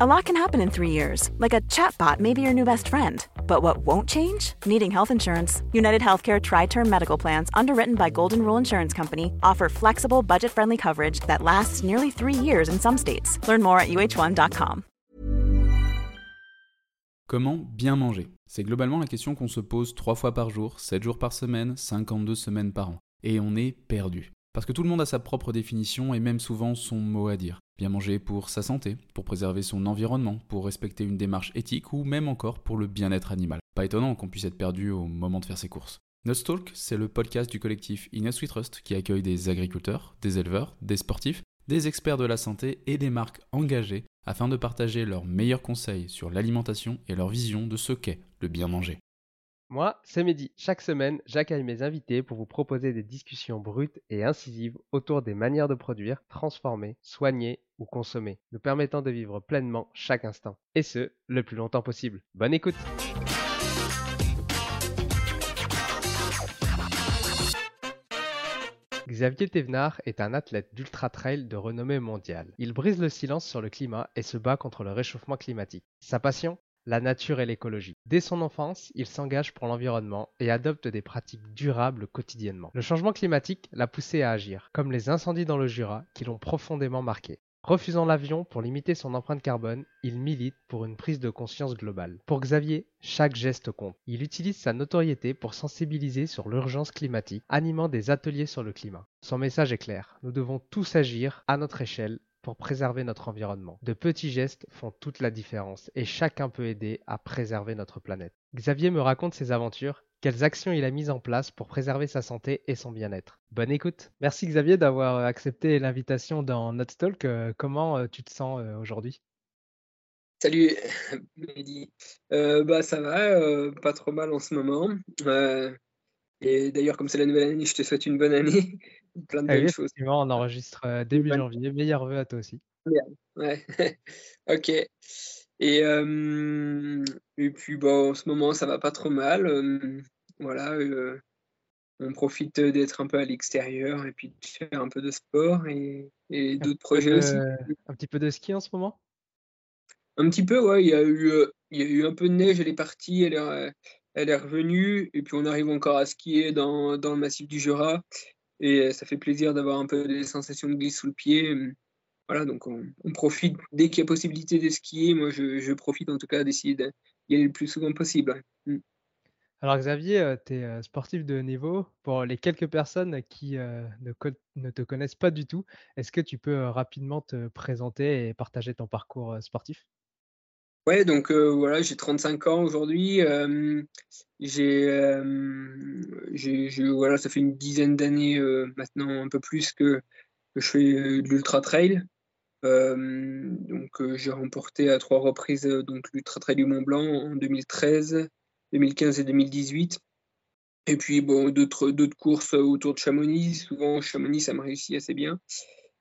A lot can happen in three years, like a chatbot may be your new best friend. But what won't change? Needing health insurance. United Healthcare Tri Term Medical Plans, underwritten by Golden Rule Insurance Company, offer flexible, budget friendly coverage that lasts nearly three years in some states. Learn more at uh1.com. Comment bien manger? C'est globalement la question qu'on se pose 3 fois par jour, 7 jours par semaine, 52 semaines par an. Et on est perdu. Parce que tout le monde a sa propre définition et même souvent son mot à dire. Bien manger pour sa santé, pour préserver son environnement, pour respecter une démarche éthique ou même encore pour le bien-être animal. Pas étonnant qu'on puisse être perdu au moment de faire ses courses. Talk, c'est le podcast du collectif Inus We Trust qui accueille des agriculteurs, des éleveurs, des sportifs, des experts de la santé et des marques engagées afin de partager leurs meilleurs conseils sur l'alimentation et leur vision de ce qu'est le bien manger. Moi, c'est Mehdi. Chaque semaine, j'accueille mes invités pour vous proposer des discussions brutes et incisives autour des manières de produire, transformer, soigner ou consommer, nous permettant de vivre pleinement chaque instant. Et ce, le plus longtemps possible. Bonne écoute Xavier Thévenard est un athlète d'ultra-trail de renommée mondiale. Il brise le silence sur le climat et se bat contre le réchauffement climatique. Sa passion? La nature et l'écologie. Dès son enfance, il s'engage pour l'environnement et adopte des pratiques durables quotidiennement. Le changement climatique l'a poussé à agir, comme les incendies dans le Jura qui l'ont profondément marqué. Refusant l'avion pour limiter son empreinte carbone, il milite pour une prise de conscience globale. Pour Xavier, chaque geste compte. Il utilise sa notoriété pour sensibiliser sur l'urgence climatique, animant des ateliers sur le climat. Son message est clair, nous devons tous agir à notre échelle pour préserver notre environnement. De petits gestes font toute la différence et chacun peut aider à préserver notre planète. Xavier me raconte ses aventures, quelles actions il a mises en place pour préserver sa santé et son bien-être. Bonne écoute. Merci Xavier d'avoir accepté l'invitation dans Notre Talk. Euh, comment euh, tu te sens euh, aujourd'hui? Salut Mehdi. bah ça va, pas trop mal en ce moment. Et d'ailleurs, comme c'est la nouvelle année, je te souhaite une bonne année. plein de Ah oui, belles choses. effectivement, on enregistre euh, début janvier. Meilleurs vœux à toi aussi. Ouais, ok. Et, euh, et puis, bon, en ce moment, ça va pas trop mal. euh, voilà, euh, on profite d'être un peu à l'extérieur et puis de faire un peu de sport et, et d'autres projets aussi. Un petit peu de ski en ce moment? Un petit peu, ouais, il y a eu, il y a eu un peu de neige, elle est partie, elle est, elle est revenue, et puis on arrive encore à skier dans, dans le massif du Jura, et euh, ça fait plaisir d'avoir un peu des sensations de glisse sous le pied. euh, Voilà, donc on, profite dès qu'il y a possibilité de skier. Moi, je, je profite en tout cas d'essayer d'y aller le plus souvent possible. Mm. Alors Xavier, tu es sportif de niveau. Pour les quelques personnes qui euh, ne, ne te connaissent pas du tout, est-ce que tu peux euh, rapidement te présenter et partager ton parcours euh, sportif? Ouais, donc euh, voilà, j'ai 35 ans aujourd'hui. euh, j'ai, euh, voilà, ça fait une dizaine d'années euh, maintenant, un peu plus que, que je fais euh, de l'ultra trail. Euh, donc j'ai remporté à trois reprises donc l'ultra trail du Mont Blanc en 2013, 2015 et 2018. Et puis bon, d'autres d'autres courses autour de Chamonix. Souvent Chamonix, ça me réussit assez bien.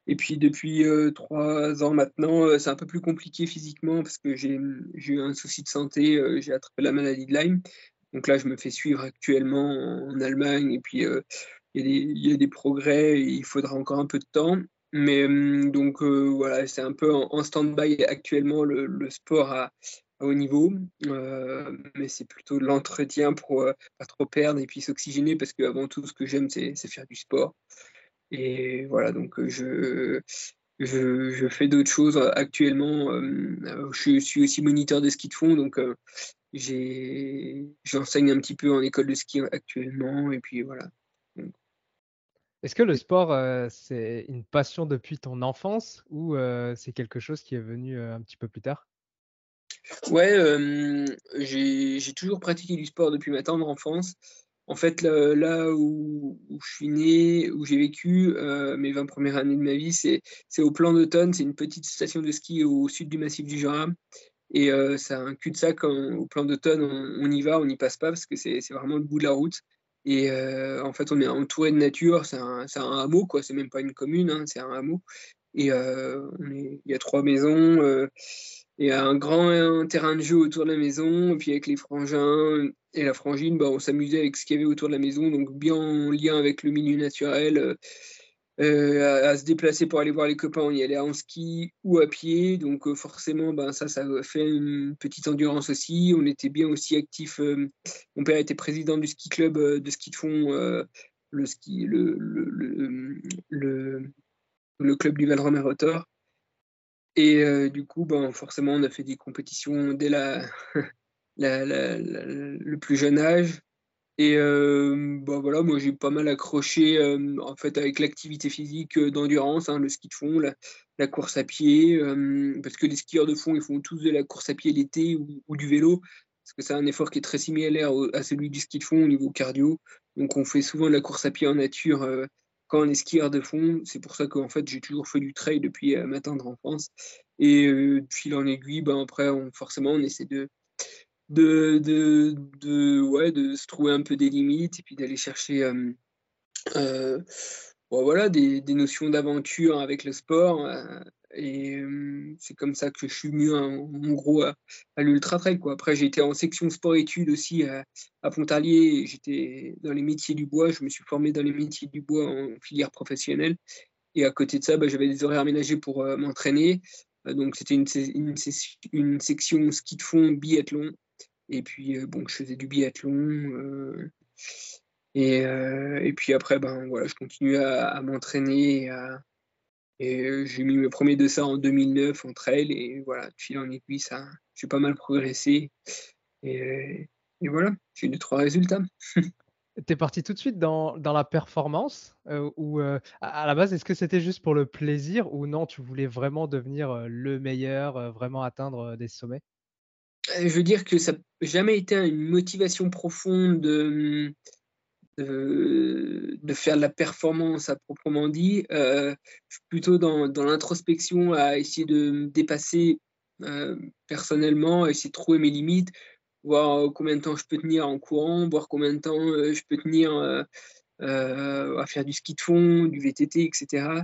Et puis depuis euh, trois ans maintenant, euh, c'est un peu plus compliqué physiquement parce que j'ai eu un souci de santé, euh, j'ai attrapé la maladie de Lyme. Donc là, je me fais suivre actuellement en, Allemagne et puis il y, a des- progrès, il faudra encore un peu de temps. Mais donc voilà, c'est un peu en, stand-by actuellement le, sport à, haut niveau. Mais c'est plutôt l'entretien pour euh, pas trop perdre et puis s'oxygéner parce qu'avant tout, ce que j'aime, c'est faire du sport. Et voilà, donc euh, je, je, fais d'autres choses actuellement. je suis aussi moniteur de ski de fond, donc j'enseigne un petit peu en école de ski actuellement. Et puis voilà. Est-ce que le sport, c'est une passion depuis ton enfance ou c'est quelque chose qui est venu un petit peu plus tard? Ouais, j'ai toujours pratiqué du sport depuis ma tendre enfance. En fait, là, où, je suis né, où j'ai vécu mes 20 premières années de ma vie, c'est au plan d'automne. C'est une petite station de ski au sud du massif du Jura. Et c'est un cul-de-sac au plan d'automne. On, y va, on n'y passe pas parce que c'est vraiment le bout de la route. Et en fait, on est entouré de nature. C'est un, un, hameau, quoi. C'est même pas une commune, hein, c'est un hameau. Et il y a trois maisons. Il y a un grand terrain de jeu autour de la maison, et puis avec les frangins et la frangine, bah, on s'amusait avec ce qu'il y avait autour de la maison, donc bien en lien avec le milieu naturel, euh, euh, à, se déplacer pour aller voir les copains, on y allait en ski ou à pied, donc euh, forcément, bah, ça, ça fait une petite endurance aussi. On était bien aussi actifs. mon père était président du ski club de ski de fond, le, ski, le, le, le, club du Val Et du coup, ben, forcément, on a fait des compétitions dès le plus jeune âge. Et ben, voilà, moi j'ai pas mal accroché en fait avec l'activité physique d'endurance, hein, le ski de fond, la, course à pied, parce que les skieurs de fond ils font tous de la course à pied l'été ou, du vélo, parce que c'est un effort qui est très similaire à celui du ski de fond au niveau cardio. Donc on fait souvent de la course à pied en nature quand on est skieur de fond, c'est pour ça qu'en fait j'ai toujours fait du trail depuis euh, ma tendre enfance. Et euh, fil en aiguille, ben, après on, forcément on essaie de, de, de, ouais, de se trouver un peu des limites et puis d'aller chercher euh, euh voilà, des, des notions d'aventure avec le sport. Et c'est comme ça que je suis mieux en, gros à, l'ultra trail. Quoi. Après, été en section sport-études aussi à, à Pontarlier. J'étais dans les métiers du bois. Je me suis formé dans les métiers du bois en filière professionnelle. Et à côté de ça, bah, j'avais des horaires aménagés pour m'entraîner. donc, c'était une, section ski de fond, biathlon. Et puis, bon, je faisais du biathlon. Et, puis après, ben, voilà, je continuais à, m'entraîner, et euh, j'ai mis mes premiers de ça en 2009 en trail et voilà, de fil en aiguille, ça, j'ai pas mal progressé. Et, voilà, j'ai eu deux, trois résultats. tu es parti tout de suite dans, dans la performance euh, ou euh, à la base, est-ce que c'était juste pour le plaisir ou non, tu voulais vraiment devenir le meilleur, vraiment atteindre des sommets? Je veux dire que ça n'a jamais été une motivation profonde de, faire de la performance à proprement dit. Euh, je suis plutôt dans, dans l'introspection à essayer de me dépasser euh, personnellement, essayer de trouver mes limites, voir combien de temps je peux tenir en courant, voir combien de temps euh, je peux tenir à faire du ski de fond, du VTT, etc.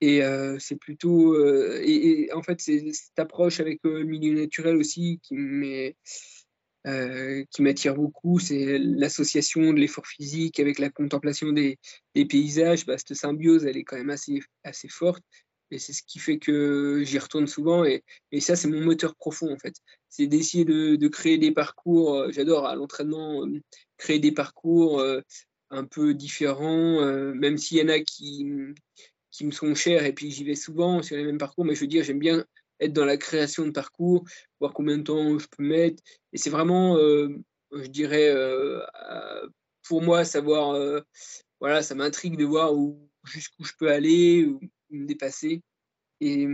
Et c'est plutôt. Et, en fait, c'est cette approche avec le milieu naturel aussi qui m'est euh, qui m'attire beaucoup, c'est l'association de l'effort physique avec la contemplation des, paysages. Cette symbiose, elle est quand même assez, forte. Et c'est ce qui fait que j'y retourne souvent. Et, ça, c'est mon moteur profond, en fait. C'est d'essayer de, créer des parcours. Euh, j'adore à l'entraînement euh, créer des parcours un peu différents, même s'il y en a qui me sont chers et puis j'y vais souvent sur les mêmes parcours. Mais je veux dire, j'aime bien être dans la création de parcours, voir combien de temps je peux mettre. Et c'est vraiment, euh, je dirais, euh, pour moi, savoir, euh, voilà, ça m'intrigue de voir jusqu'où je peux aller, ou, me dépasser. Et,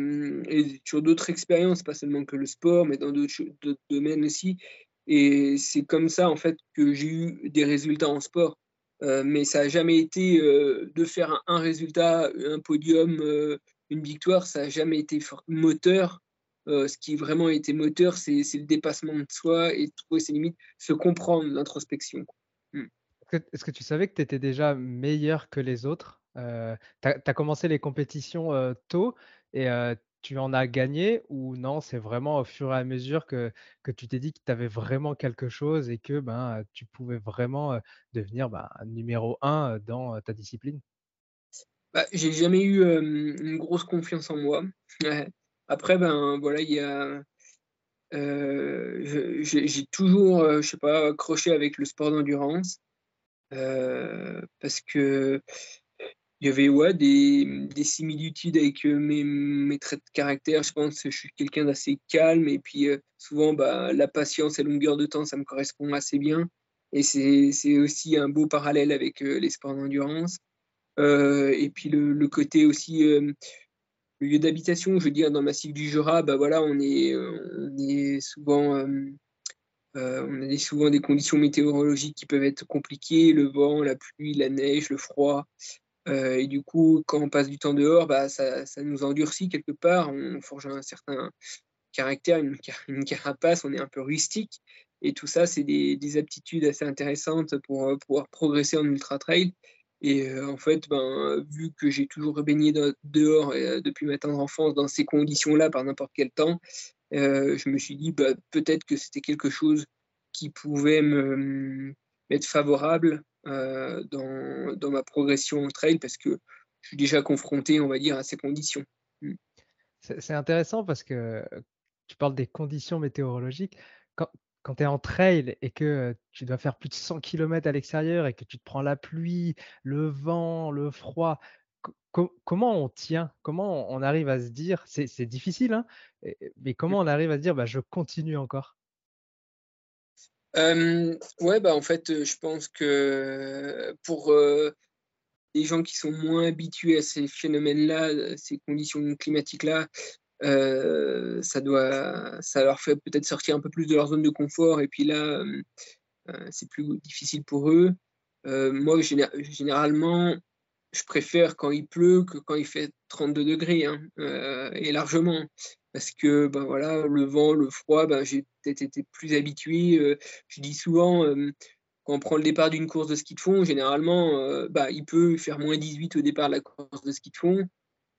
sur d'autres expériences, pas seulement que le sport, mais dans d'autres domaines aussi. Et c'est comme ça, en fait, que j'ai eu des résultats en sport. mais ça n'a jamais été de faire un, résultat, un podium, une victoire, ça n'a jamais été moteur. Euh, ce qui vraiment a été moteur, c'est le dépassement de soi et trouver ses limites, se comprendre, l'introspection. Hmm. Est-ce que tu savais que tu étais déjà meilleur que les autres? Euh, Tu as, commencé les compétitions euh, tôt et tu en as gagné ou non C'est vraiment au fur et à mesure que, que tu t'es dit que tu avais vraiment quelque chose et que ben, tu pouvais vraiment devenir ben, numéro un dans ta discipline? Bah, j'ai jamais eu une grosse confiance en moi. Après, ben voilà, a. j'ai toujours, je sais pas, accroché avec le sport d'endurance parce que il y avait des, des similitudes avec mes, mes, traits de caractère. Je pense que je suis quelqu'un d'assez calme et puis souvent bah, la patience et la longueur de temps, ça me correspond assez bien. Et c'est aussi un beau parallèle avec les sports d'endurance. Et puis le, côté aussi le lieu d'habitation, je veux dire, dans le massif du Jura, bah voilà, on est, souvent, euh, euh, on a souvent des conditions météorologiques qui peuvent être compliquées, le vent, la pluie, la neige, le froid. Euh, et du coup, quand on passe du temps dehors, bah, ça, ça nous endurcit quelque part, on forge un certain caractère, une, carapace, on est un peu rustique. Et tout ça, c'est des, des, aptitudes assez intéressantes pour pouvoir progresser en ultra Et en fait, ben, vu que j'ai toujours baigné dehors depuis ma tendre enfance dans ces conditions-là par n'importe quel temps, je me suis dit bah, peut-être que c'était quelque chose qui pouvait m'être favorable dans, ma progression en trail parce que je suis déjà confronté, on va dire, à ces conditions. Mmh. C'est intéressant parce que tu parles des conditions météorologiques. Quand tu es en trail et que tu dois faire plus de 100 km à l'extérieur et que tu te prends la pluie, le vent, le froid, comment on tient? Comment on arrive à se dire C'est difficile, hein mais comment on arrive à se dire bah, je continue encore? Ouais, bah en fait, je pense que pour les gens qui sont moins habitués à ces phénomènes-là, ces conditions climatiques-là, euh, ça, doit, ça leur fait peut-être sortir un peu plus de leur zone de confort. Et puis là, euh, euh, c'est plus difficile pour eux. moi, généralement, je préfère quand il pleut que quand il fait 32 degrés, hein, et largement. Parce que ben voilà, le vent, le froid, ben, j'ai peut-être été plus habitué. je dis souvent, quand on prend le départ d'une course de ski de fond, généralement, bah, il peut faire moins 18 au départ de la course de ski de fond.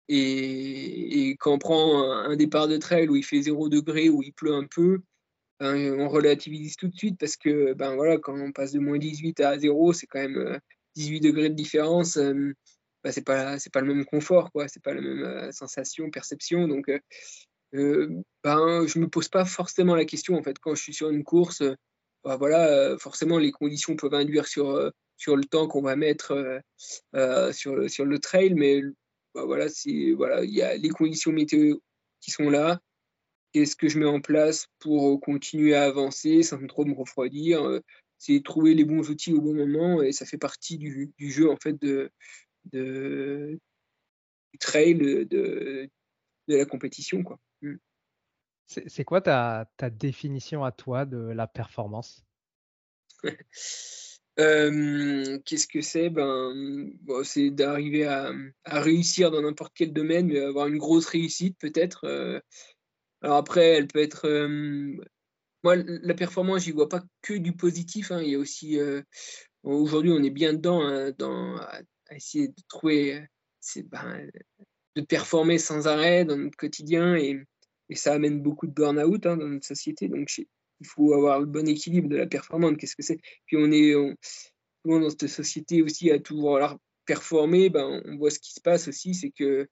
Et, quand on prend un départ de trail où il fait 0 degré, où il pleut un peu, ben, on relativise tout de suite parce que ben, voilà, quand on passe de moins 18 à 0, c'est quand même 18 euh, degrés de différence. Ben, c'est pas pas le même confort quoi. C'est pas la même euh, sensation perception. Donc euh, ben je me pose pas forcément la question en fait. Quand je suis sur une course ben, voilà forcément les conditions peuvent induire sur sur le temps qu'on va mettre sur sur le trail. Mais bah, voilà, voilà, il y a les conditions météo qui sont là. Qu'est-ce que je mets en place pour euh, continuer à avancer sans trop me refroidir euh, C'est trouver les bons outils au bon moment et ça fait partie du, jeu en fait de, de du trail, de, de la compétition quoi. Mmh. C'est quoi ta, ta définition à toi de la performance? qu'est-ce que c'est? Ben, C'est d'arriver à, réussir dans n'importe quel domaine, mais avoir une grosse réussite peut-être. alors après, elle peut être... moi, la performance, j'y vois pas que du positif. Hein. Il y a aussi... Aujourd'hui, on est bien dedans, hein, à, essayer de trouver... Ben, de performer sans arrêt dans notre quotidien et, et ça amène beaucoup de burn-out hein, dans notre société. Donc, il faut avoir le bon équilibre de la performance. Qu'est-ce que c'est? Puis on est dans cette société aussi à toujours performer. Ben, on voit ce qui se passe aussi, c'est que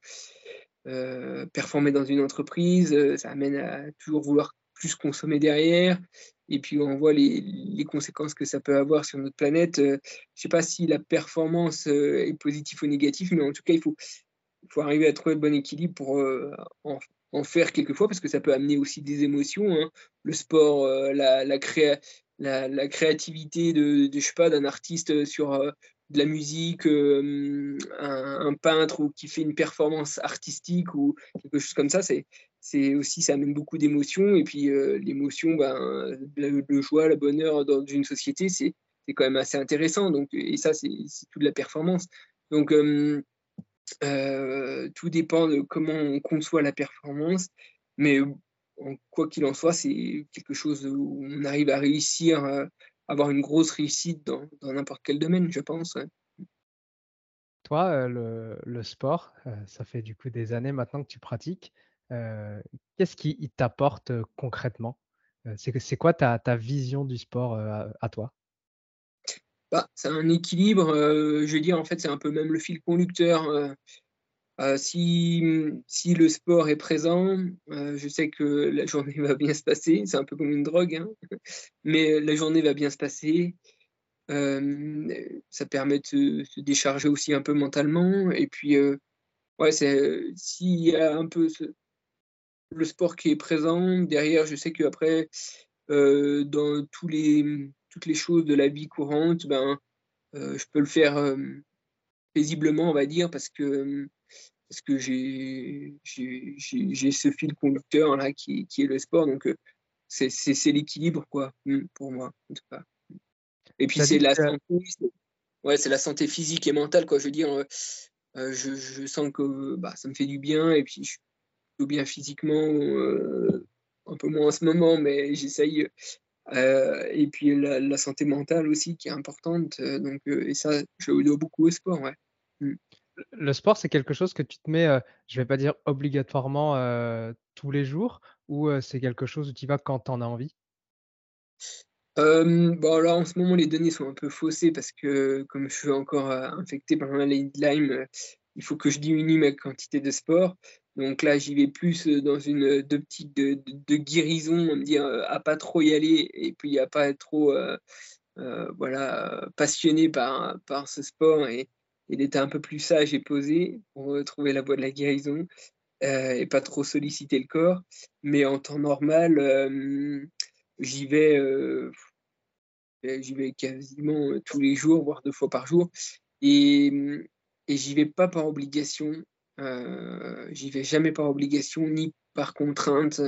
euh, performer dans une entreprise, euh, ça amène à toujours vouloir plus consommer derrière. Et puis on voit les, les conséquences que ça peut avoir sur notre planète. Euh, je sais pas si la performance est positive ou négative, mais en tout cas, il faut, faut arriver à trouver le bon équilibre pour en, en faire quelquefois parce que ça peut amener aussi des émotions. Hein. Le sport, euh, la, la, la, créativité de, de je sais pas, d'un artiste sur euh, de la musique, euh, un, peintre ou qui fait une performance artistique ou quelque chose comme ça, c'est c'est aussi ça amène beaucoup d'émotions et puis l'émotion, ben, le, joie, le bonheur dans une société, c'est quand même assez intéressant. Donc et ça c'est toute la performance. Donc euh, tout dépend de comment on conçoit la performance, mais quoi qu'il en soit, c'est quelque chose où on arrive à réussir, à euh, avoir une grosse réussite dans n'importe quel domaine, je pense. Toi, euh, le, sport, ça fait du coup des années maintenant que tu pratiques. Qu'est-ce qui t'apporte concrètement? C'est quoi ta, vision du sport à toi? Bah, c'est un équilibre. Euh, je veux dire, en fait, c'est un peu même le fil conducteur. Euh, euh, si, si le sport est présent, je sais que la journée va bien se passer. C'est un peu comme une drogue, hein, mais la journée va bien se passer. ça permet de se, décharger aussi un peu mentalement. Et puis, ouais, s'il y a un peu le sport qui est présent, derrière, je sais qu'après, dans tous les, toutes les choses de la vie courante, ben, je peux le faire paisiblement, on va dire, parce que parce que j'ai ce fil conducteur là qui, qui, est le sport. Donc, c'est l'équilibre, quoi, mmh, pour moi, en tout cas. Et puis, c'est la, santé, ouais, la santé physique et mentale, quoi. Je veux dire, euh, euh, je, je, sens que bah, ça me fait du bien, et puis je suis plutôt bien physiquement, euh, un peu moins en ce moment, mais j'essaye. Et puis, la, santé mentale aussi, qui est importante. donc, et ça, je le dois beaucoup au sport, ouais. Mmh. Le sport, c'est quelque chose que tu te mets, je vais pas dire obligatoirement tous les jours, ou c'est quelque chose où tu vas quand tu en as envie? bon, là, en ce moment, les données sont un peu faussées parce que comme je suis encore infecté par la maladie de Lyme, il faut que je diminue ma quantité de sport. Donc là, j'y vais plus dans une optique de, de, guérison, à me dire à pas trop y aller et puis à pas être trop voilà, passionné par, par ce sport et, et d'être un peu plus sage et posé pour trouver la voie de la guérison. Euh, et pas trop solliciter le corps. Mais en temps normal, euh, j'y vais, euh, j'y vais quasiment tous les jours, voire deux fois par jour. Et, et j'y vais pas par obligation. J'y vais jamais par obligation ni par contrainte.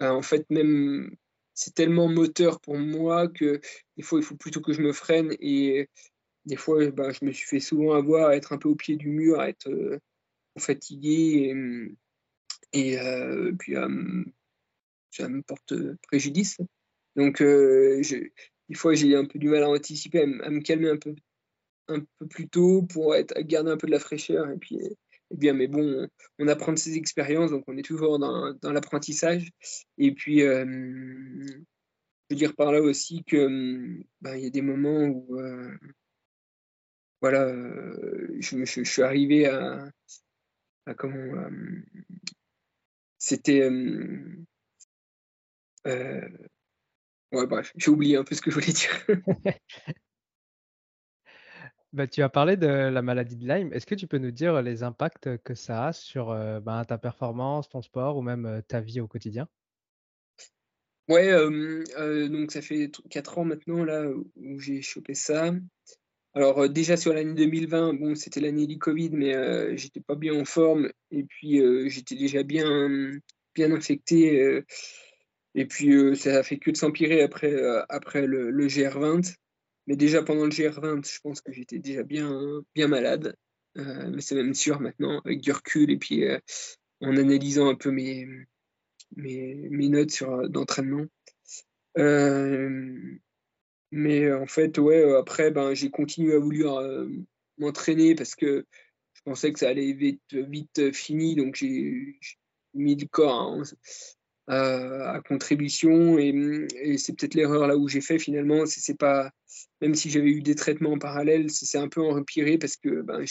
en fait, même c'est tellement moteur pour moi que des fois, il faut plutôt que je me freine. Et des fois, bah, je me suis fait souvent avoir à être un peu au pied du mur, à être fatigué et, euh, puis ça me porte préjudice. Donc, euh, des fois, j'ai un peu du mal à anticiper, à, me calmer un peu, un peu plus tôt pour être, garder un peu de la fraîcheur. Et puis, eh bien, mais bon, on apprend de ses expériences, donc on est toujours dans, l'apprentissage. Et puis, euh, je veux dire par là aussi que ben, il y a des moments où, voilà, je, je, suis arrivé à, comment euh, c'était euh, euh, ouais bref j'ai oublié un peu ce que je voulais dire bah, tu as parlé de la maladie de Lyme. Est-ce que tu peux nous dire les impacts que ça a sur bah, ta performance, ton sport ou même ta vie au quotidien? Ouais, donc ça fait 4 ans maintenant là où j'ai chopé ça. Alors euh, déjà sur l'année 2020, bon, c'était l'année du Covid, mais euh, j'étais pas bien en forme et puis euh, j'étais déjà bien, bien infecté. et puis ça a fait que de s'empirer après, après le, GR20. Mais déjà pendant le GR20, je pense que j'étais déjà bien, bien malade. mais c'est même sûr maintenant, avec du recul et puis en analysant un peu mes, mes, notes sur, d'entraînement. Mais en fait, ouais, après, ben, j'ai continué à vouloir m'entraîner parce que je pensais que ça allait vite, vite fini. Donc, j'ai mis le corps à, contribution. Et, c'est peut-être l'erreur là où j'ai fait finalement. C'est pas, même si j'avais eu des traitements en parallèle, c'est un peu empiré parce que ben,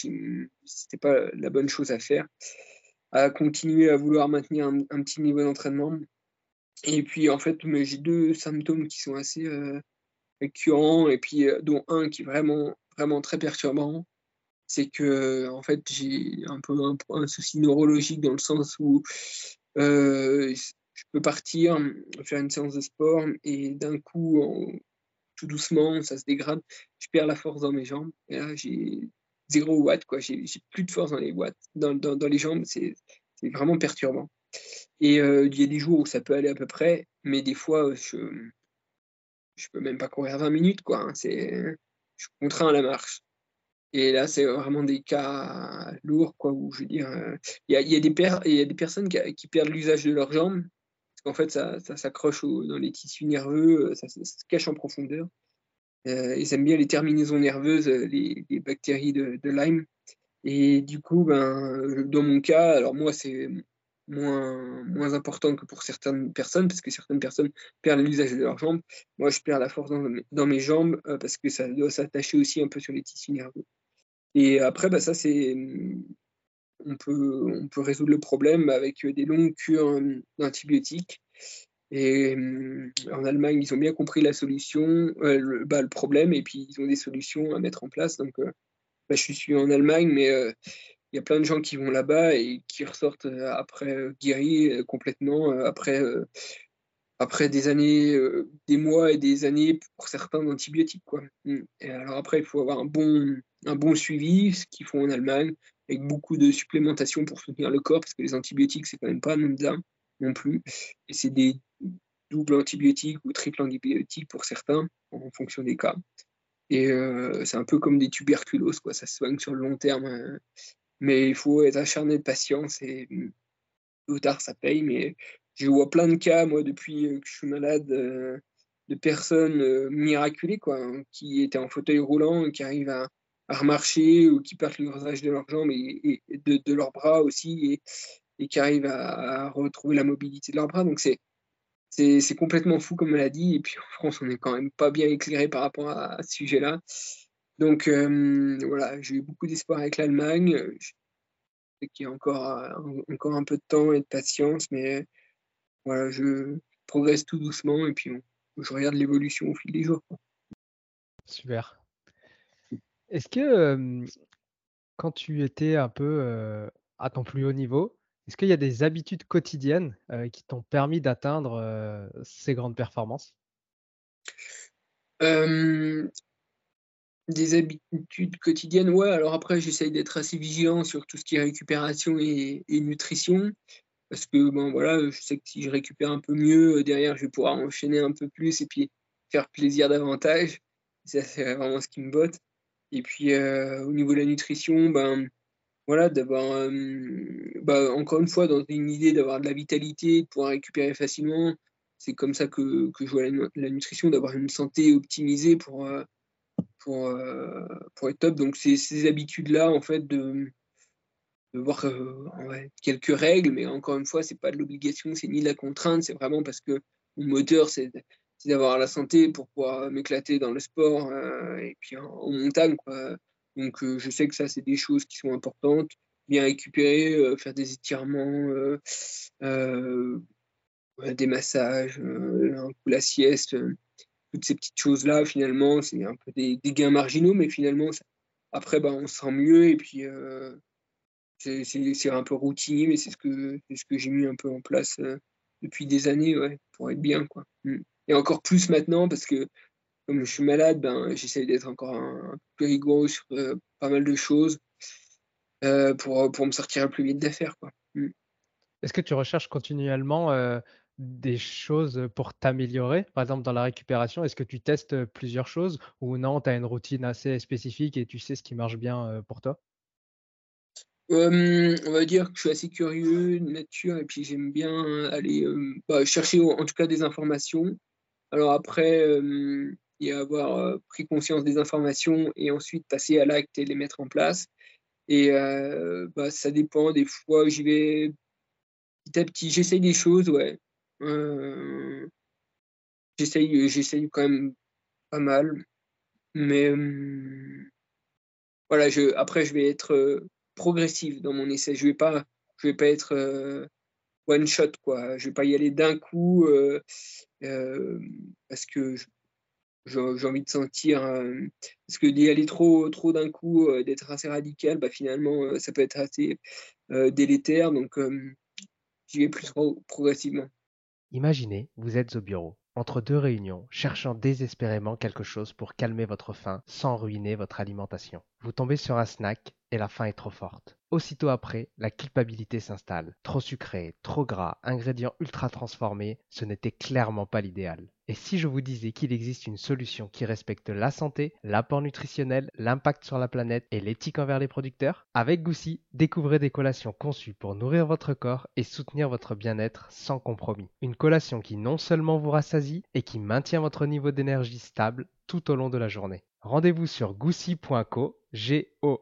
c'était pas la bonne chose à faire. À continuer à vouloir maintenir un, petit niveau d'entraînement. Et puis, en fait, j'ai deux symptômes qui sont assez récurrents, et puis euh, dont un qui est vraiment, vraiment très perturbant, c'est que en fait j'ai un peu un, souci neurologique dans le sens où euh, je peux partir, faire une séance de sport et d'un coup, tout doucement, ça se dégrade, je perds la force dans mes jambes et là j'ai zéro watt, quoi, j'ai plus de force dans les watts, dans, les jambes, c'est vraiment perturbant. Et euh, il y a des jours où ça peut aller à peu près, mais des fois, je, je peux même pas courir 20 minutes, quoi. Hein, c'est, je suis contraint à la marche. Et là, c'est vraiment des cas lourds, quoi, où je veux dire, euh, il y, a, des personnes qui, perdent l'usage de leurs jambes, qu'en fait, ça, s'accroche dans les tissus nerveux, euh, ça, se cache en profondeur. Euh, ils aiment bien les terminaisons nerveuses, les, les bactéries de, Lyme. Et du coup, ben, dans mon cas, alors moi, c'est moins, moins important que pour certaines personnes, parce que certaines personnes perdent l'usage de leurs jambes. Moi, je perds la force dans mes, jambes euh, parce que ça doit s'attacher aussi un peu sur les tissus nerveux. Et après, bah, ça, c'est. On peut, on peut résoudre le problème avec des longues cures euh, d'antibiotiques. Et en Allemagne, ils ont bien compris la solution, le, bah, le, problème, et puis ils ont des solutions à mettre en place. Donc, bah, je suis en Allemagne, mais il y a plein de gens qui vont là-bas et qui ressortent après guéris complètement, après après des années, euh, des mois et des années pour certains d'antibiotiques. Quoi. Mm. Et alors après, il faut avoir un bon, un bon suivi, ce qu'ils font en Allemagne, avec beaucoup de supplémentation pour soutenir le corps, parce que les antibiotiques, c'est quand même pas anodin non plus. Et c'est des doubles antibiotiques ou triples antibiotiques pour certains, en fonction des cas. Et euh, c'est un peu comme des tuberculoses, quoi. ça se soigne sur le long terme. Hein. mais il faut être acharné de patience et mm, tôt ou tard, ça paye. Mais je vois plein de cas, moi, depuis euh, que je suis malade, euh, de personnes miraculées, quoi, hein, qui étaient en fauteuil roulant, qui arrivent à, remarcher ou qui perdent l'usage de leurs jambes et, de, leurs bras aussi, et, qui arrivent à, retrouver la mobilité de leurs bras. Donc, c'est. C'est complètement fou comme maladie. Et puis en France, on n'est quand même pas bien éclairé par rapport à, ce sujet-là. Donc voilà, j'ai eu beaucoup d'espoir avec l'Allemagne. Je qu'il a encore, encore un peu de temps et de patience, mais voilà, je progresse tout doucement et puis je regarde l'évolution au fil des jours. Super. Est-ce que quand tu étais un peu à ton plus haut niveau, est-ce qu'il y a des habitudes quotidiennes qui t'ont permis d'atteindre ces grandes performances? Des habitudes quotidiennes, ouais. Alors après, j'essaye d'être assez vigilant sur tout ce qui est récupération et nutrition. Parce que bon, voilà, je sais que si je récupère un peu mieux, derrière, je vais pouvoir enchaîner un peu plus et puis faire plaisir davantage. Ça, c'est vraiment ce qui me botte. Et puis, euh, au niveau de la nutrition, ben, voilà, d'avoir, euh, ben, encore une fois, dans une idée d'avoir de la vitalité, de pouvoir récupérer facilement. C'est comme ça que, que je vois la, nutrition, d'avoir une santé optimisée pour, pour, pour être top. Donc, c'est ces habitudes-là, en fait, de, de voir quelques règles, mais encore une fois, c'est pas de l'obligation, c'est ni de la contrainte, c'est vraiment parce que mon moteur, c'est d'avoir la santé pour pouvoir m'éclater dans le sport euh, et puis en, montagne. Quoi. Donc euh, je sais que ça, c'est des choses qui sont importantes. Bien récupérer, euh, faire des étirements, des massages, un coup la sieste, toutes ces petites choses-là, finalement, c'est un peu des, gains marginaux, mais finalement, après, bah, on se sent mieux et puis c'est un peu routinier, mais c'est ce que, ce que j'ai mis un peu en place euh, depuis des années ouais, pour être bien. Quoi. Mm. Et encore plus maintenant, parce que comme je suis malade, ben, j'essaie d'être encore un, peu rigoureux sur euh, pas mal de choses euh, pour, pour me sortir un plus vite d'affaires. Mm. Est-ce que tu recherches continuellement des choses pour t'améliorer? Par exemple, dans la récupération, est-ce que tu testes plusieurs choses ou non, tu as une routine assez spécifique et tu sais ce qui marche bien pour toi? On va dire que je suis assez curieux de nature et puis j'aime bien aller bah, chercher en tout cas des informations. Alors après, il y a avoir pris conscience des informations et ensuite passer à l'acte et les mettre en place. Et bah, ça dépend, des fois j'y vais petit à petit, j'essaye des choses, ouais. j'essaye, j'essaye quand même pas mal. Mais voilà, je, après je vais être progressive dans mon essai. Je vais vais pas être euh, one shot quoi. Je vais pas y aller d'un coup euh, euh, parce que j'ai envie de sentir parce que d'y aller trop trop d'un coup, d'être assez radical, bah finalement ça peut être assez délétère. Donc j'y vais plus progressivement. Imaginez, vous êtes au bureau entre deux réunions, cherchant désespérément quelque chose pour calmer votre faim sans ruiner votre alimentation. Vous tombez sur un snack et la faim est trop forte. Aussitôt après, la culpabilité s'installe. Trop sucré, trop gras, ingrédients ultra transformés, ce n'était clairement pas l'idéal. Et si je vous disais qu'il existe une solution qui respecte la santé, l'apport nutritionnel, l'impact sur la planète et l'éthique envers les producteurs Avec Goussi, découvrez des collations conçues pour nourrir votre corps et soutenir votre bien-être sans compromis. Une collation qui non seulement vous rassasie et qui maintient votre niveau d'énergie stable tout au long de la journée. Rendez-vous sur goussi.co, g o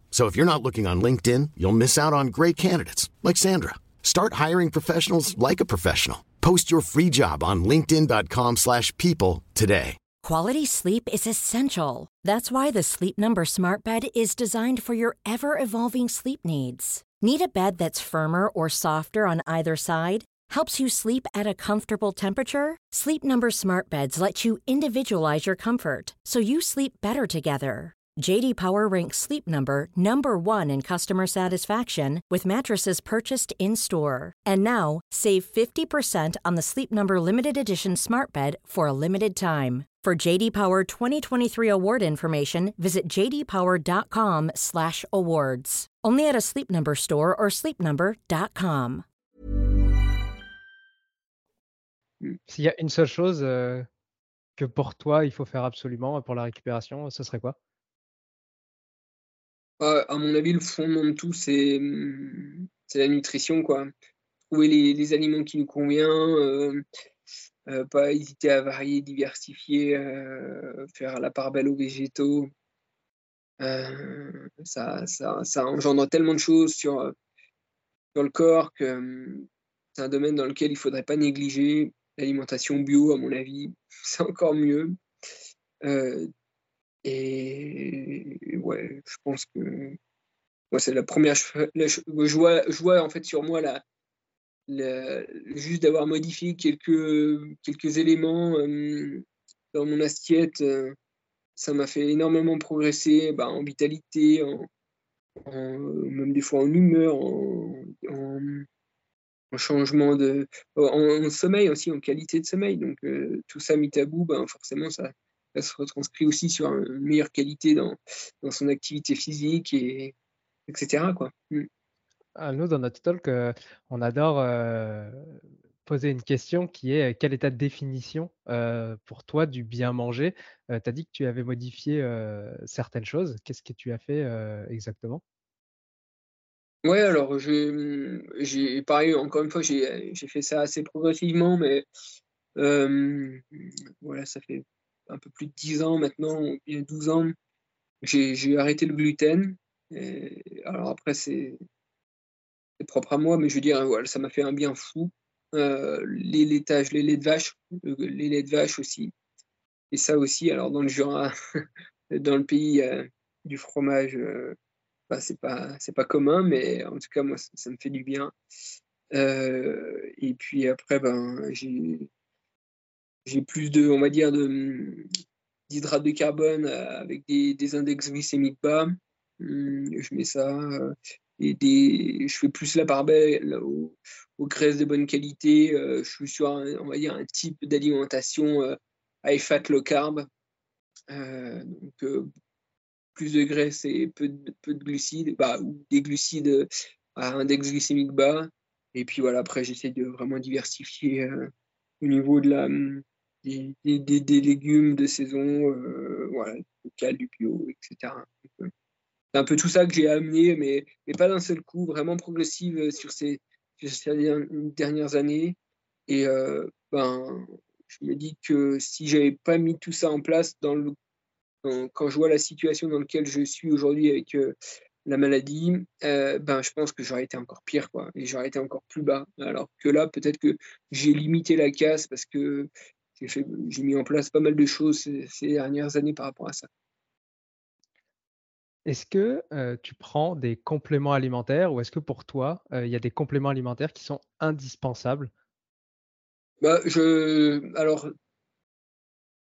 So if you're not looking on LinkedIn, you'll miss out on great candidates like Sandra. Start hiring professionals like a professional. Post your free job on linkedin.com/people today. Quality sleep is essential. That's why the Sleep Number Smart Bed is designed for your ever-evolving sleep needs. Need a bed that's firmer or softer on either side? Helps you sleep at a comfortable temperature? Sleep Number Smart Beds let you individualize your comfort so you sleep better together. JD Power ranks Sleep Number number 1 in customer satisfaction with mattresses purchased in-store. And now, save 50% on the Sleep Number limited edition Smart Bed for a limited time. For JD Power 2023 award information, visit jdpower.com/awards. Only at a Sleep Number store or sleepnumber.com. S'il y a une seule chose euh, que pour toi il faut faire absolument pour la récupération, ce serait quoi À mon avis, le fondement de tout, c'est la nutrition, quoi. Trouver les, aliments qui nous conviennent, euh, euh, pas hésiter à varier, diversifier, euh, faire la part belle aux végétaux. Ça, ça, engendre tellement de choses sur, sur le corps que c'est un domaine dans lequel il faudrait pas négliger. L'alimentation bio, à mon avis, c'est encore mieux. Et ouais, je pense que c'est la première. Je, vois, en fait sur moi la, la- juste d'avoir modifié quelques, quelques éléments euh, dans mon assiette, euh, ça m'a fait énormément progresser bah, en vitalité, en, même des fois en humeur, en, en- en changement de. en, en sommeil aussi, en qualité de sommeil. Donc euh, tout ça mis à bout, ben, forcément, ça, ça se retranscrit aussi sur une meilleure qualité dans, dans son activité physique, et, etc. Quoi. Mm. Ah, Nous, dans notre talk, euh, on adore euh, poser une question qui est euh, quelle est ta définition euh, pour toi du bien manger? Tu as dit que tu avais modifié euh, certaines choses. Qu'est-ce que tu as fait euh, exactement? Ouais, alors j'ai pareil, encore une fois, j'ai, j'ai fait ça assez progressivement, mais euh, voilà, ça fait un peu plus de 10 ans maintenant, bien 12 ans, j'ai, arrêté le gluten. Alors après, c'est, propre à moi, mais je veux dire, voilà, ça m'a fait un bien fou. Euh, les laitages, les laits de vache, le- les laits de vache aussi. Et ça aussi, alors dans le Jura, dans le pays euh, du fromage, euh, bah, c'est pas, pas commun, mais en tout cas, moi, ça, ça me fait du bien. Euh, et puis après, ben, j'ai, j'ai plus de, on va dire, de, d'hydrates de carbone euh, avec des, des index glycémiques bas. Hum, Je mets ça. euh, et des, je fais plus la part belle aux, graisses de bonne qualité. euh, je suis sur, un, on va dire, un type d'alimentation high fat, low carb. Donc, plus de graisse et peu de, peu de glucides, bah, ou des glucides à index glycémique bas. Et puis voilà, après, j'essaie de vraiment diversifier au niveau de la, hum, des, légumes de saison, euh, voilà, local, du bio, etc. C'est un peu tout ça que j'ai amené, mais, mais pas d'un seul coup, vraiment progressive euh, sur ces, dernières années. Et euh, ben, je me dis que si j'avais pas mis tout ça en place dans le, quand je vois la situation dans laquelle je suis aujourd'hui avec la maladie, ben, je pense que j'aurais été encore pire, quoi, et j'aurais été encore plus bas. Alors que là, peut-être que j'ai limité la casse parce que j'ai mis en place pas mal de choses ces, ces dernières années par rapport à ça. Est-ce que euh, tu prends des compléments alimentaires ou est-ce que pour toi, euh, il y a des compléments alimentaires qui sont indispensables? Bah, je, alors,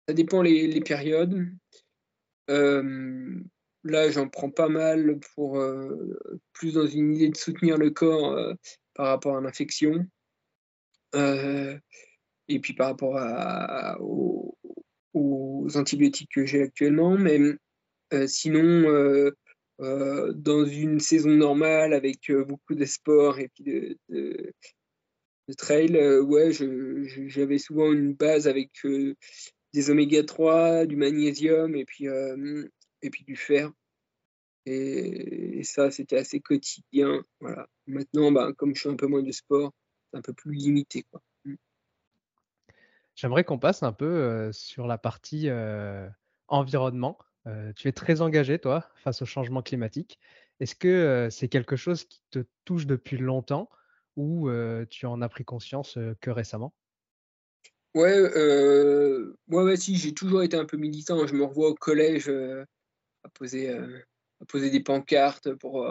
ça dépend les, les périodes. Euh, là, j'en prends pas mal pour plus dans une idée de soutenir le corps par rapport à l'infection. Euh, et puis par rapport à, aux, antibiotiques que j'ai actuellement. Mais euh, sinon, euh, euh, dans une saison normale avec beaucoup de sport et puis de, trail, ouais, j'avais souvent une base avec des oméga 3, du magnésium et puis, et puis du fer. Et, ça, c'était assez quotidien. Voilà. Maintenant, bah, comme je fais un peu moins de sport, c'est un peu plus limité. Quoi. J'aimerais qu'on passe un peu sur la partie environnement. tu es très engagé, toi, face au changement climatique. Est-ce que c'est quelque chose qui te touche depuis longtemps ou tu en as pris conscience que récemment? Ouais, euh, ouais, si, j'ai toujours été un peu militant. Je me revois au collège à, poser, à poser des pancartes pour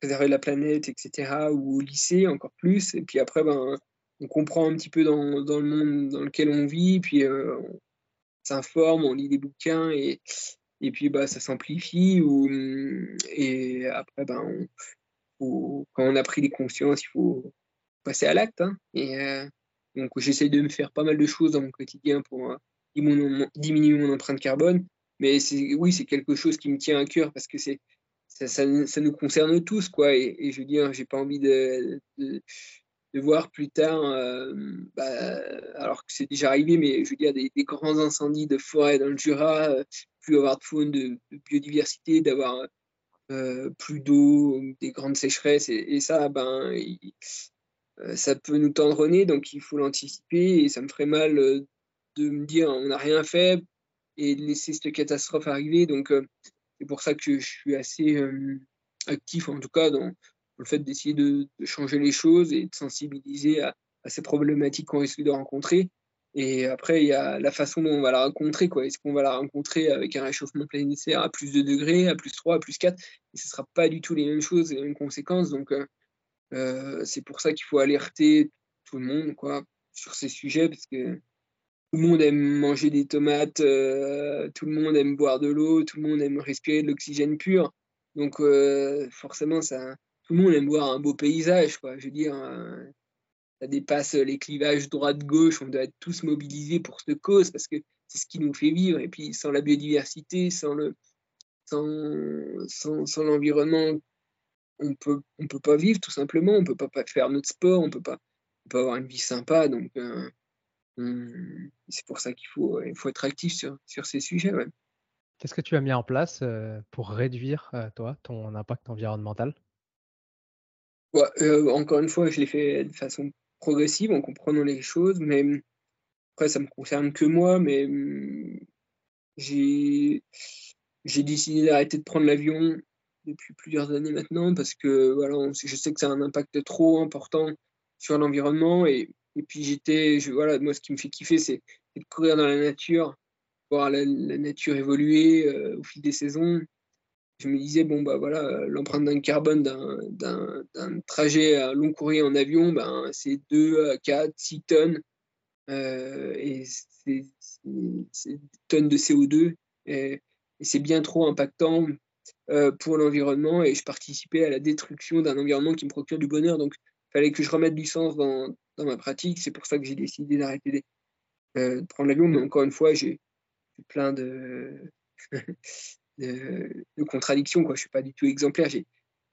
préserver la planète, etc. Ou au lycée encore plus. Et puis après, ben, on comprend un petit peu dans, dans le monde dans lequel on vit, puis euh, on s'informe, on lit des bouquins et, et puis bah, ça s'amplifie. Ou, et après, ben, quand on a pris des consciences, il faut passer à l'acte. Hein. et euh, donc j'essaie de me faire pas mal de choses dans mon quotidien pour euh, diminuer mon empreinte carbone. Mais oui, c'est quelque chose qui me tient à cœur parce que c'est ça, ça, nous concerne tous, quoi. Et, je veux dire, j'ai pas envie de voir plus tard, euh, bah, alors que c'est déjà arrivé, mais je veux dire, des, grands incendies de forêt dans le Jura, euh, plus avoir de faune, de, biodiversité, d'avoir euh, plus d'eau, des grandes sécheresses, et, ça, ben, ça peut nous tendre au nez, donc il faut l'anticiper, et ça me ferait mal de me dire on n'a rien fait et de laisser cette catastrophe arriver. Donc, c'est pour ça que je suis assez actif, en tout cas, dans, le fait d'essayer de, changer les choses et de sensibiliser à, ces problématiques qu'on risque de rencontrer. Et après, il y a la façon dont on va la rencontrer. Est-ce qu'on va la rencontrer avec un réchauffement planétaire à plus de degrés, à plus 3, à plus 4 Et ce ne sera pas du tout les mêmes choses, les mêmes conséquences. Donc, euh, euh, c'est pour ça qu'il faut alerter tout le monde quoi, sur ces sujets, parce que tout le monde aime manger des tomates, euh, tout le monde aime boire de l'eau, tout le monde aime respirer de l'oxygène pur. Donc, forcément, ça, tout le monde aime voir un beau paysage, quoi. Je veux dire, euh, ça dépasse les clivages droite-gauche, on doit être tous mobilisés pour cette cause parce que c'est ce qui nous fait vivre. Et puis, sans la biodiversité, sans le, sans, sans, l'environnement, on peut, on peut pas vivre tout simplement. On peut pas, faire notre sport, on peut pas, avoir une vie sympa. Donc, euh, c'est pour ça qu'il faut, il faut être actif sur, sur ces sujets. Qu'est-ce que tu as mis en place euh, pour réduire, toi, ton impact environnemental? Euh, encore une fois, je l'ai fait de façon progressive, en comprenant les choses, mais après, ça me concerne que moi, mais mm, j'ai décidé d'arrêter de prendre l'avion depuis plusieurs années maintenant parce que voilà, je sais que ça a un impact trop important sur l'environnement et, puis j'étais, voilà, moi ce qui me fait kiffer c'est de courir dans la nature, voir la, nature évoluer euh, au fil des saisons je me disais, bon, bah voilà, l'empreinte d'un carbone d'un trajet à long courrier en avion, ben, c'est 2 4, 6 tonnes. Euh, et c'est tonnes de CO2. Et, c'est bien trop impactant euh, pour l'environnement. Et je participais à la destruction d'un environnement qui me procure du bonheur. Donc, il fallait que je remette du sens dans, ma pratique. C'est pour ça que j'ai décidé d'arrêter euh, de prendre l'avion. Mais encore une fois, j'ai plein de. de, contradictions. Quoi. Je ne suis pas du tout exemplaire.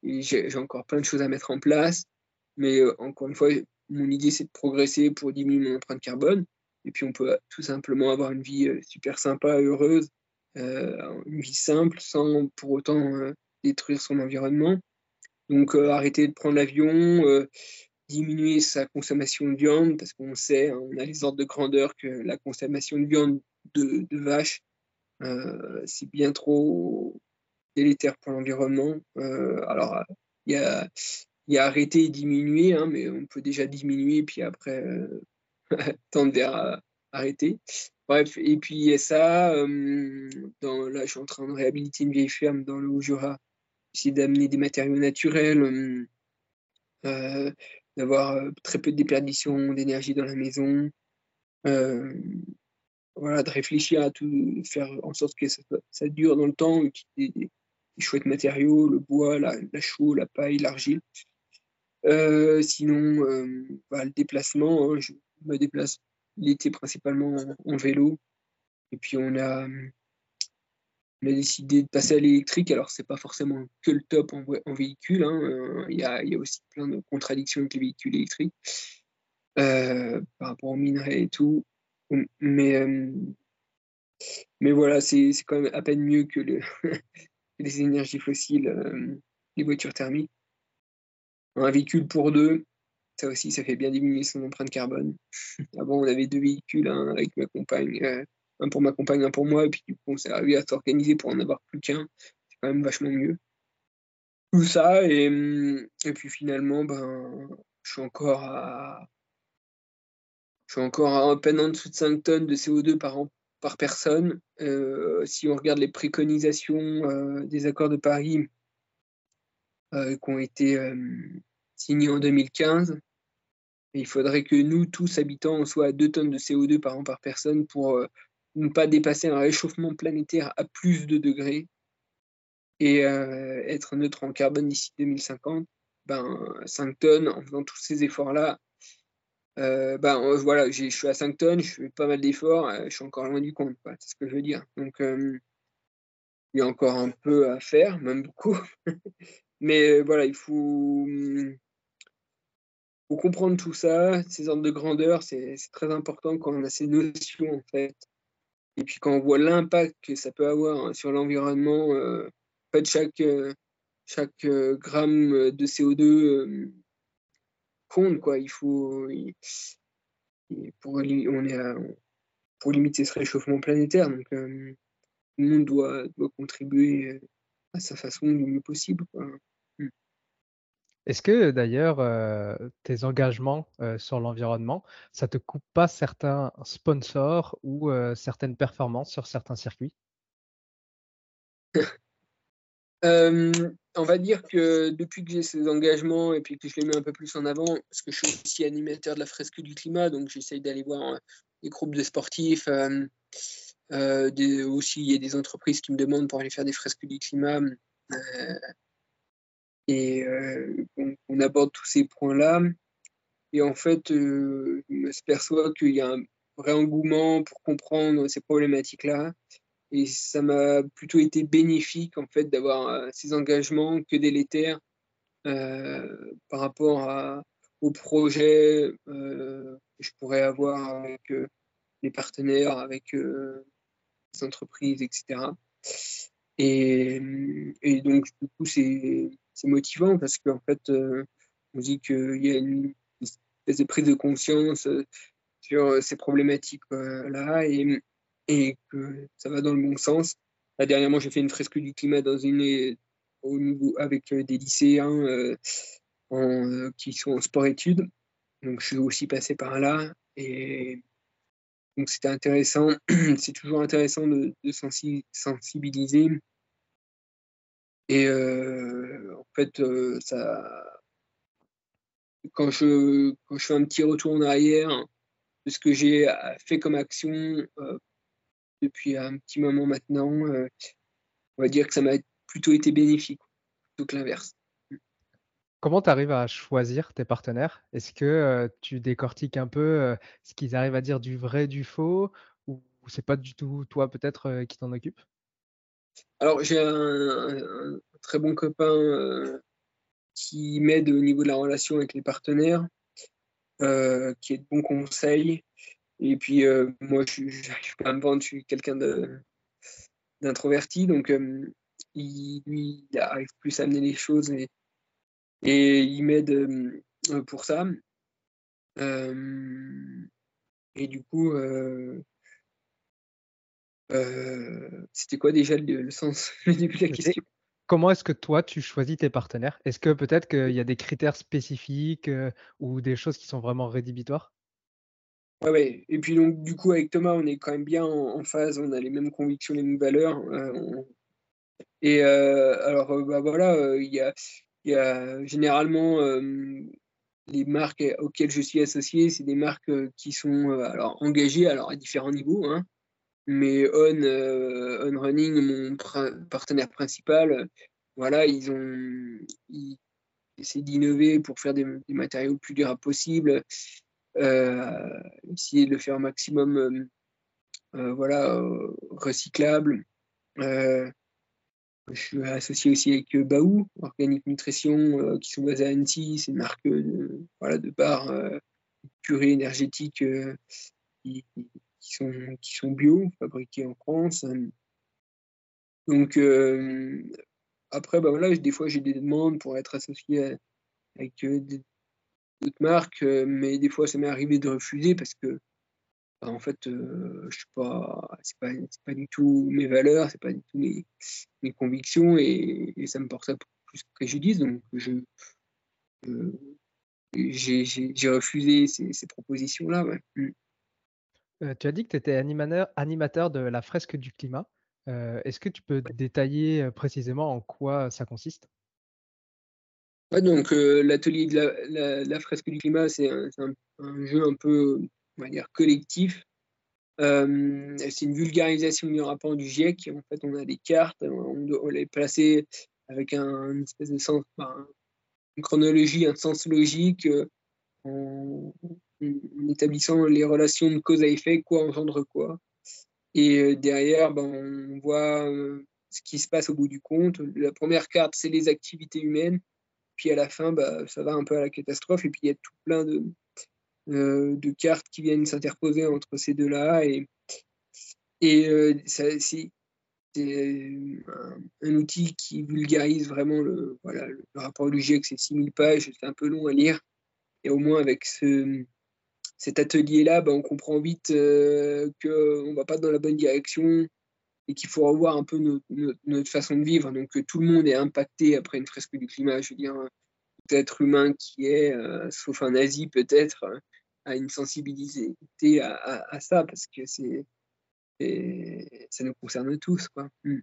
J'ai encore plein de choses à mettre en place. Mais euh, encore une fois, mon idée, c'est de progresser pour diminuer mon empreinte carbone. Et puis, on peut tout simplement avoir une vie euh, super sympa, heureuse, euh, une vie simple, sans pour autant détruire son environnement. Donc, arrêter de prendre l'avion, diminuer sa consommation de viande, parce qu'on sait, hein, on a les ordres de grandeur que la consommation de viande de, de vache c'est bien trop délétère pour l'environnement. Euh, alors, il y a, y arrêter et diminuer, hein, mais on peut déjà diminuer, puis après euh, tendre vers arrêter. Bref, et puis ça, dans, là je suis en train de réhabiliter une vieille ferme dans le Haut-Jura, essayer d'amener des matériaux naturels, d'avoir très peu de déperdition d'énergie dans la maison, voilà, de réfléchir à tout, faire en sorte que ça, dure dans le temps, utiliser des, chouettes matériaux, le bois, la, chaux, la paille, l'argile. Euh, sinon, euh, bah, le déplacement, hein, je me déplace l'été principalement en, vélo. Et puis on a, on a décidé de passer à l'électrique. Alors c'est pas forcément que le top en, véhicule. Hein, euh, il y, a, y, a, aussi plein de contradictions avec les véhicules électriques par rapport aux minerais et tout. Mais, euh, mais voilà, c'est quand même à peine mieux que le, les énergies fossiles, euh, les voitures thermiques. Un véhicule pour deux, Ça aussi, ça fait bien diminuer son empreinte carbone. Avant, on avait deux véhicules, un avec ma compagne, un pour ma compagne, un pour moi, et puis du coup, on s'est arrivé à s'organiser pour en avoir plus qu'un. C'est quand même vachement mieux. Tout ça, et, et puis finalement, ben, je suis encore à suis encore à peine en dessous de 5 tonnes de CO2 par an par personne. Euh, si on regarde les préconisations euh, des accords de Paris euh, qui ont été signés en 2015, il faudrait que nous, tous habitants, soient à 2 tonnes de CO2 par an par personne pour ne pas dépasser un réchauffement planétaire à plus de degrés et être neutre en carbone d'ici 2050. Ben, 5 tonnes, en faisant tous ces efforts-là, euh, ben, euh, voilà, je suis à 5 tonnes, je fais pas mal d'efforts, euh, je suis encore loin du compte, c'est ce que je veux dire. Donc, il y a encore un peu à faire, même beaucoup. Mais voilà, il faut, faut, comprendre tout ça, ces ordres de grandeur, c'est très important quand on a ces notions, en fait. Et puis quand on voit l'impact que ça peut avoir hein, sur l'environnement, en fait, chaque, chaque gramme de CO2 compte, quoi. Il faut. pour, on est pour limiter ce réchauffement planétaire, donc euh, tout le monde doit, doit contribuer à sa façon du mieux possible. Mmh. Est-ce que d'ailleurs euh, tes engagements euh, sur l'environnement, ça te coupe pas certains sponsors ou certaines performances sur certains circuits? on va dire que depuis que j'ai ces engagements et puis que je les mets un peu plus en avant, parce que je suis aussi animateur de la fresque du climat, donc j'essaye d'aller voir des groupes de sportifs. aussi, il y a des entreprises qui me demandent pour aller faire des fresques du climat. et on, aborde tous ces points-là. Et en fait, je me perçois qu'il y a un vrai engouement pour comprendre ces problématiques-là et ça m'a plutôt été bénéfique en fait d'avoir euh, ces engagements que délétères euh, par rapport à, aux projets euh, que je pourrais avoir avec les partenaires, avec les entreprises, etc. Et, et, donc, du coup, c'est motivant parce qu'en fait, on dit qu'il y a une espèce de prise de conscience sur ces problématiques-là. Et que ça va dans le bon sens. Là, dernièrement, j'ai fait une fresque du climat dans une, au niveau, avec euh, des lycéens euh, euh, qui sont en sport-études. Donc, je suis aussi passé par là. Et donc, c'était intéressant. C'est toujours intéressant de, sensibiliser. Et en fait, ça, quand, je, quand je fais un petit retour en arrière de ce que j'ai fait comme action depuis un petit moment maintenant, euh, on va dire que ça m'a plutôt été bénéfique, plutôt que l'inverse. Comment tu arrives à choisir tes partenaires? Est-ce que euh, tu décortiques un peu euh, ce qu'ils arrivent à dire du vrai, du faux? Ou c'est pas du tout toi peut-être qui t'en occupe? Alors j'ai un, très bon copain qui m'aide au niveau de la relation avec les partenaires, qui est de bons conseils et puis, euh, moi, je n'arrive pas à me vendre, je suis quelqu'un d'introverti, donc euh, il, lui, il arrive plus à amener les choses et, et il m'aide euh, pour ça. et du coup, c'était quoi déjà le, sens, le début de la question? Comment est-ce que toi, tu choisis tes partenaires? Est-ce que peut-être qu'il y a des critères spécifiques ou des choses qui sont vraiment rédhibitoires? Ouais, Et puis donc du coup avec Thomas, on est quand même bien en, phase, on a les mêmes convictions, les mêmes valeurs. Euh, et euh, alors euh, bah voilà, il y a, généralement les marques auxquelles je suis associé, c'est des marques qui sont alors engagées alors à différents niveaux. Hein, mais On, On Running, mon partenaire principal, voilà, ils ont ils essaient d'innover pour faire des, matériaux le plus durables possible essayer de le faire au maximum euh, euh, voilà, recyclable. je suis associé aussi avec Baou, Organique Nutrition, qui sont basés à Annecy. C'est une marque de, voilà, de bars purée énergétique qui, sont, qui sont bio, fabriqués en France. Donc, après, bah voilà, des fois, j'ai des demandes pour être associé avec des, d'autres marques, mais des fois ça m'est arrivé de refuser parce que bah, en fait, je suis pas, c'est pas, pas, du tout mes valeurs, c'est pas du tout mes, mes convictions et, ça me porterait plus préjudice. Donc, je, j'ai refusé ces, ces propositions-là. Mmh. tu as dit que tu étais animateur, animateur de la fresque du climat. Est-ce que tu peux détailler précisément en quoi ça consiste? Donc l'atelier de la, fresque du climat, c'est un, jeu un peu, on va dire, collectif. c'est une vulgarisation du rapport du GIEC. En fait, on a des cartes, on, les placer avec un, une espèce de chronologie, un sens logique, en, établissant les relations de cause à effet, quoi engendre quoi. Et derrière, ben, on voit ce qui se passe au bout du compte. La première carte, c'est les activités humaines. Puis à la fin, bah, ça va un peu à la catastrophe. Et puis il y a tout plein de, euh, de cartes qui viennent s'interposer entre ces deux-là. Et, et euh, c'est un, un, outil qui vulgarise vraiment le, voilà, le rapport du GIEC. C'est 6000 pages, c'est un peu long à lire. Et au moins avec ce, cet atelier-là, bah, on comprend vite euh, qu'on ne va pas dans la bonne direction et qu'il faut revoir un peu notre, façon de vivre. Donc tout le monde est impacté après une fresque du climat. Je veux dire, tout être humain qui est, euh, sauf un nazi peut-être, euh, a une sensibilité à, ça parce que c'est ça nous concerne tous. Quoi. Hmm.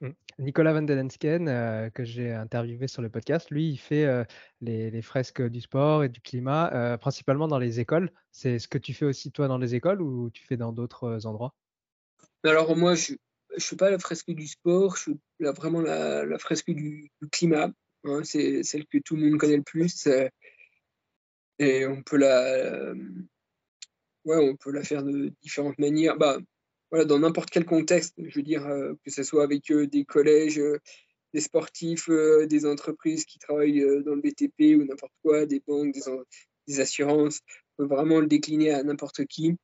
Mmh. Nicolas Van Delensken, euh, que j'ai interviewé sur le podcast, lui, il fait euh, les, fresques du sport et du climat, euh, principalement dans les écoles. C'est ce que tu fais aussi toi dans les écoles ou tu fais dans d'autres endroits? Alors moi, je ne fais pas la fresque du sport, je fais vraiment la, fresque du, climat. Hein. c'est celle que tout le monde connaît le plus. et on peut la, ouais, on peut la faire de différentes manières. Bah, voilà, dans n'importe quel contexte, je veux dire, euh, que ce soit avec euh, des collèges, euh, des sportifs, des entreprises qui travaillent dans le BTP ou n'importe quoi, des banques, des, assurances, on peut vraiment le décliner à n'importe qui.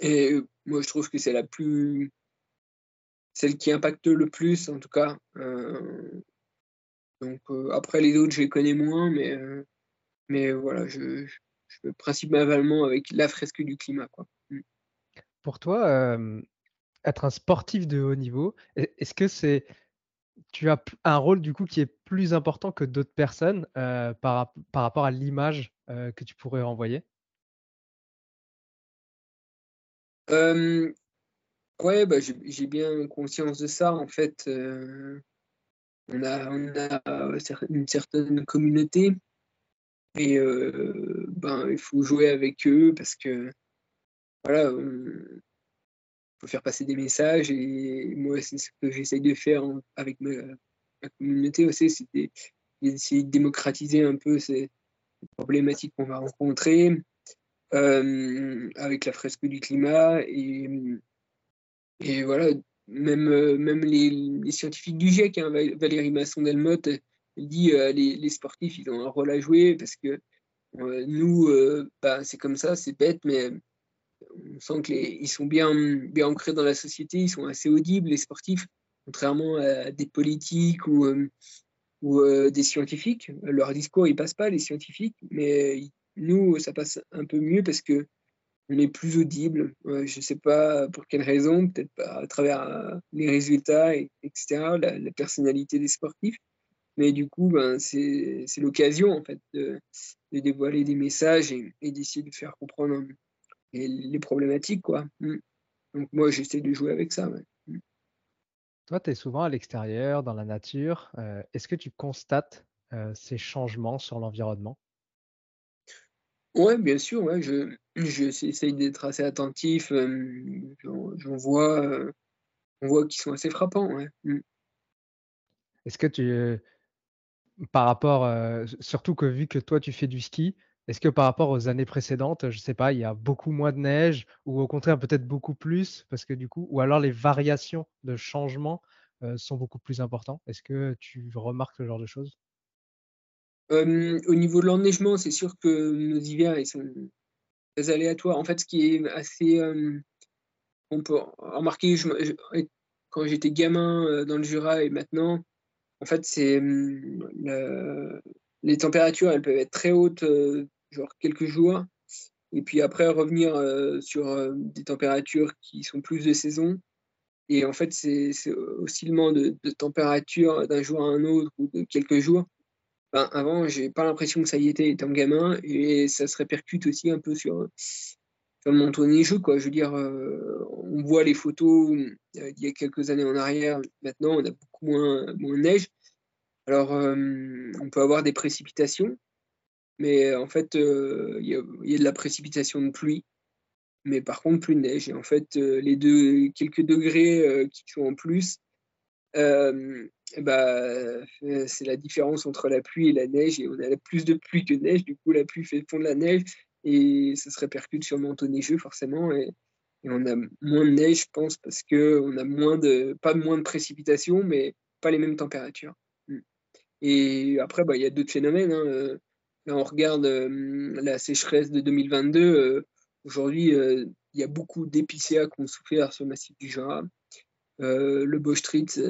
Et moi, je trouve que c'est la plus. Celle qui impacte le plus, en tout cas. donc, après, les autres, je les connais moins, mais, mais voilà, je, je, je principalement avec la fresque du climat. Quoi. Mm. Pour toi, être un sportif de haut niveau, est-ce que c'est tu as un rôle du coup qui est plus important que d'autres personnes par, rapport à l'image que tu pourrais renvoyer Ouais, bah, j'ai bien conscience de ça. En fait, on, a, une certaine communauté et ben, il faut jouer avec eux parce que voilà, il faut faire passer des messages et moi, c'est ce que j'essaye de faire avec ma, communauté aussi, c'est d'essayer de démocratiser un peu ces, problématiques qu'on va rencontrer avec la fresque du climat et, et voilà, même, même les, scientifiques du GIEC, hein, Valérie Masson-Delmotte, dit euh, les, les, sportifs, ils ont un rôle à jouer parce que euh, nous, euh, bah, c'est comme ça, c'est bête, mais on sent qu'ils sont bien, bien ancrés dans la société, ils sont assez audibles, les sportifs, contrairement à des politiques ou, euh, ou euh, des scientifiques. Leur discours, il passe pas, les scientifiques, mais nous, ça passe un peu mieux parce que est plus audible. je ne sais pas pour quelle raison, peut-être à travers euh, les résultats, etc., la, personnalité des sportifs. Mais du coup, ben, c'est l'occasion en fait de, dévoiler des messages et, d'essayer de faire comprendre les problématiques, quoi. Mm. Donc moi, j'essaie de jouer avec ça. Mm. Toi, tu es souvent à l'extérieur, dans la nature. Euh, est-ce que tu constates euh, ces changements sur l'environnement? Oui, bien sûr. Ouais, je, j'essaie d'être assez attentif. Euh, j'en, vois, on voit qu'ils sont assez frappants. Ouais. Mm. Est-ce que tu, par rapport, surtout que vu que toi, tu fais du ski, est-ce que par rapport aux années précédentes, je ne sais pas, il y a beaucoup moins de neige ou au contraire peut-être beaucoup plus parce que du coup, ou alors les variations de changement sont beaucoup plus importantes? Est-ce que tu remarques ce genre de choses? Au niveau de l'enneigement, c'est sûr que nos hivers ils sont très aléatoires. En fait, ce qui est assez, on peut remarquer quand j'étais gamin dans le Jura et maintenant, en fait, c'est les températures, elles peuvent être très hautes, genre quelques jours, et puis après revenir sur des températures qui sont plus de saison. Et en fait, c'est oscillement de température d'un jour à un autre ou de quelques jours. Ben, avant, j'ai pas l'impression que ça y était étant gamin, et ça se répercute aussi un peu sur, mon jeu. Quoi. Je veux dire, on voit les photos il y a quelques années en arrière, maintenant on a beaucoup moins, de neige. Alors, on peut avoir des précipitations, mais en fait, il y, a, de la précipitation de pluie, mais par contre, plus de neige. Et en fait, les quelques degrés qui sont en plus, bah, c'est la différence entre la pluie et la neige, et on a plus de pluie que de neige, du coup, la pluie fait fondre la neige, et ça se répercute sur le manteau neigeux, forcément, et, on a moins de neige, je pense, parce qu'on a moins de, pas moins de précipitations, mais pas les mêmes températures. Et après, bah, il y a d'autres phénomènes. Hein. Euh, là, on regarde euh, la sécheresse de 2022. Euh, aujourd'hui, il y a beaucoup d'épicéas qui ont souffert sur le massif du Jura. Le Bochtritz,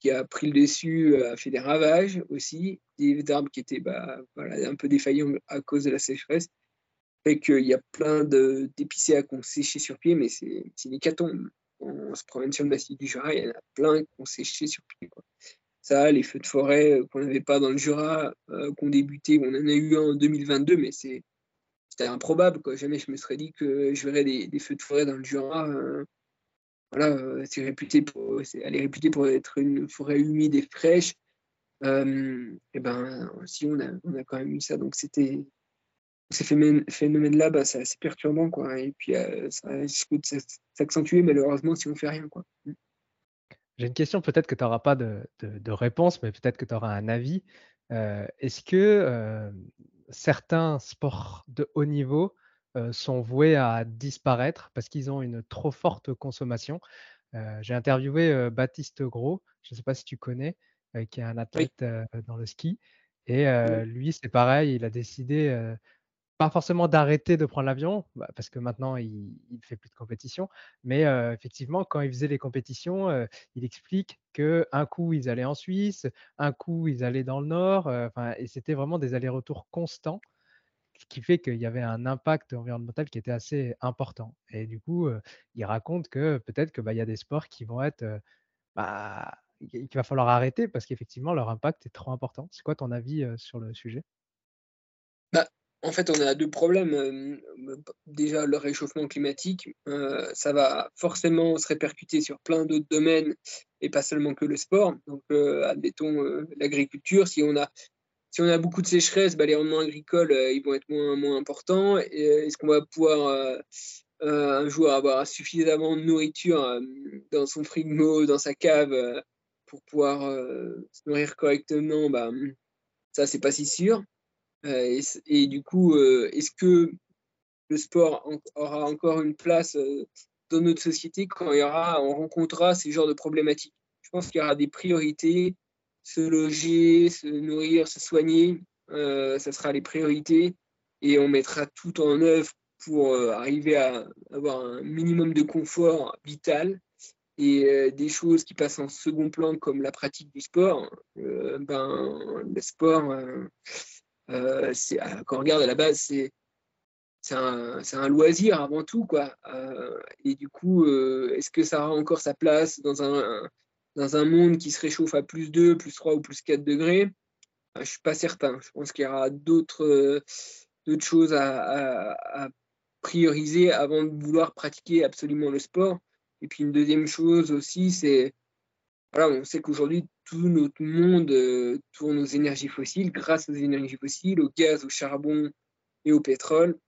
qui a pris le dessus, a fait des ravages aussi. Des arbres qui étaient bah, un peu défaillants à cause de la sécheresse. Fait qu'il y a plein d'épicéas qui ont séché sur pied, mais c'est une hécatombe. On se promène sur le massif du Jura, il y en a plein qui ont séché sur pied. Ça, les feux de forêt euh, qu'on n'avait pas dans le Jura, euh, qu'on débutait, on en a eu en 2022, mais c'était improbable. Quoi. Jamais je me serais dit que je verrais des, feux de forêt dans le Jura. Euh, voilà, c'est réputé pour, elle est réputée pour être une forêt humide et fraîche. et ben, si on a, on a quand même eu ça, donc c'était ces phénomènes-là, bah, c'est assez perturbant, quoi. Et puis, ça risque de s'accentuer, malheureusement, si on fait rien, quoi. J'ai une question, peut-être que tu n'auras pas de, réponse, mais peut-être que tu auras un avis. Euh, est-ce que euh, certains sports de haut niveau euh, sont voués à disparaître parce qu'ils ont une trop forte consommation. J'ai interviewé Baptiste Gros, je ne sais pas si tu connais, qui est un athlète dans le ski. Et lui, c'est pareil, il a décidé pas forcément d'arrêter de prendre l'avion, bah, parce que maintenant il ne fait plus de compétition, mais effectivement, quand il faisait les compétitions, il explique qu'un coup ils allaient en Suisse, un coup ils allaient dans le Nord, et c'était vraiment des allers-retours constants, qui fait qu'il y avait un impact environnemental qui était assez important. Et du coup, il raconte que peut-être qu'il bah, y a des sports qui vont être, bah, qu'il va falloir arrêter parce qu'effectivement leur impact est trop important. C'est quoi ton avis sur le sujet? En fait, on a deux problèmes. Euh, déjà, le réchauffement climatique, euh, ça va forcément se répercuter sur plein d'autres domaines et pas seulement que le sport. Donc, euh, admettons l'agriculture. Si on a si on a beaucoup de sécheresse, bah, les rendements agricoles ils vont être moins, moins importants. Est-ce qu'on va pouvoir un jour avoir suffisamment de nourriture dans son frigo, dans sa cave, pour pouvoir se nourrir correctement? Bah, Ça, c'est pas si sûr. Euh, et, du coup, euh, est-ce que le sport aura encore une place euh, dans notre société quand il y aura, on rencontrera ces genres de problématiques? Je pense qu'il y aura des priorités, se loger, se nourrir, se soigner, ça sera les priorités et on mettra tout en œuvre pour arriver à avoir un minimum de confort vital et des choses qui passent en second plan comme la pratique du sport. ben, le sport, euh, euh, quand on regarde à la base, c'est c'est un, loisir avant tout. Quoi. Euh, et du coup, est-ce que ça aura encore sa place dans un, dans un monde qui se réchauffe à plus 2, plus 3 ou plus 4 degrés Je ne suis pas certain. Je pense qu'il y aura d'autres d'autres choses à, prioriser avant de vouloir pratiquer absolument le sport. Et puis une deuxième chose aussi, c'est voilà, on sait qu'aujourd'hui, tout notre monde euh, tourne aux énergies fossiles, grâce aux énergies fossiles, au gaz, au charbon et au pétrole.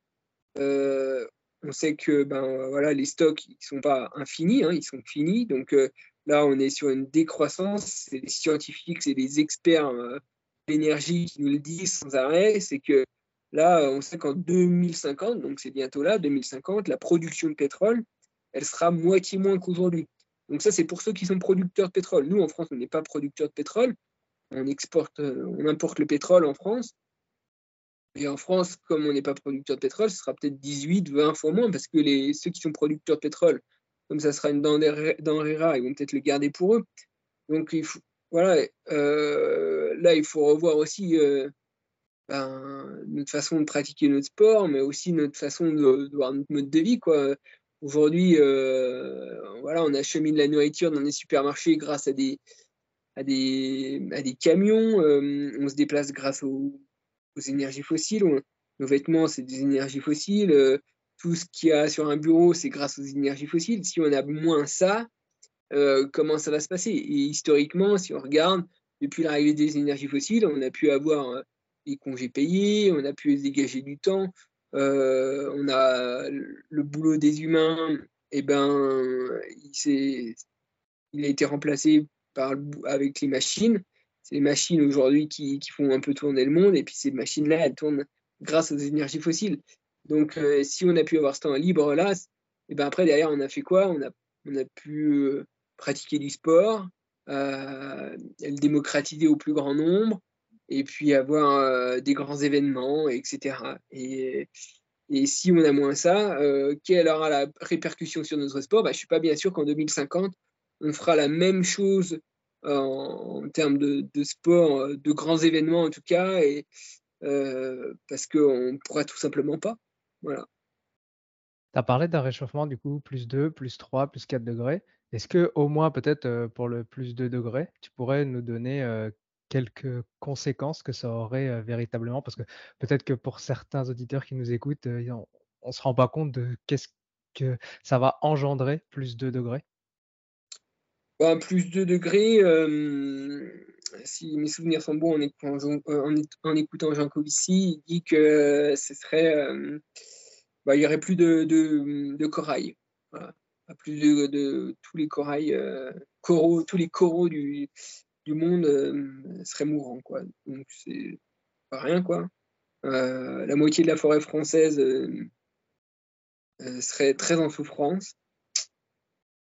Euh, on sait que ben, voilà, les stocks ne sont pas infinis, hein, ils sont finis. Donc euh, là, on est sur une décroissance. C'est les scientifiques, c'est les experts de l'énergie qui nous le disent sans arrêt. C'est que là, on sait qu'en 2050, donc c'est bientôt là, 2050, la production de pétrole, elle sera moitié moins qu'aujourd'hui. Donc ça, c'est pour ceux qui sont producteurs de pétrole. Nous, en France, on n'est pas producteurs de pétrole. On exporte, euh, on importe le pétrole en France. Et en France, comme on n'est pas producteur de pétrole, ce sera peut-être 18, 20 fois moins, parce que les, ceux qui sont producteurs de pétrole, comme ça sera une denrée rare, ils vont peut-être le garder pour eux. Donc voilà, là, il faut revoir aussi ben, notre façon de pratiquer notre sport, mais aussi notre façon de, voir notre mode de vie. Quoi. Aujourd'hui, voilà, on achemine la nourriture dans les supermarchés grâce à des, à des, à des camions. on se déplace grâce aux, aux énergies fossiles. nos vêtements, c'est des énergies fossiles. Tout ce qu'il y a sur un bureau, c'est grâce aux énergies fossiles. Si on a moins ça, euh, comment ça va se passer? Et historiquement, si on regarde, depuis l'arrivée des énergies fossiles, on a pu avoir euh, des congés payés, on a pu dégager du temps, euh, on a le boulot des humains, et eh ben, il, a été remplacé par, avec les machines. C'est les machines aujourd'hui qui, font un peu tourner le monde, et puis ces machines-là, elles tournent grâce aux énergies fossiles. Donc, si on a pu avoir ce temps libre là, et eh ben après derrière, on a fait quoi? On a, on a pu pratiquer du sport, euh, le démocratiser au plus grand nombre, et puis avoir euh, des grands événements, etc. Et, et si on a moins ça, euh, quelle aura la répercussion sur notre sport? Bah, Je ne suis pas bien sûr qu'en 2050, on fera la même chose en, termes de, de, sport, de grands événements en tout cas, parce qu'on ne pourra tout simplement pas. Voilà. Tu as parlé d'un réchauffement du coup plus 2, plus 3, plus 4 degrés. Est-ce que au moins peut-être, pour le plus de degrés, tu pourrais nous donner, quelques conséquences que ça aurait, véritablement? Parce que peut-être que pour certains auditeurs qui nous écoutent, on ne se rend pas compte de qu'est-ce que ça va engendrer, plus de degrés? Ben, plus de degrés, si mes souvenirs sont bons en écoutant Jean Jean Covici, il dit que ce serait, bah, il y aurait plus de corail. Plus de, tous les euh, coraux, tous les coraux du, monde euh, seraient mourants, quoi. Donc c'est pas rien, quoi. Euh, la moitié de la forêt française serait très en souffrance.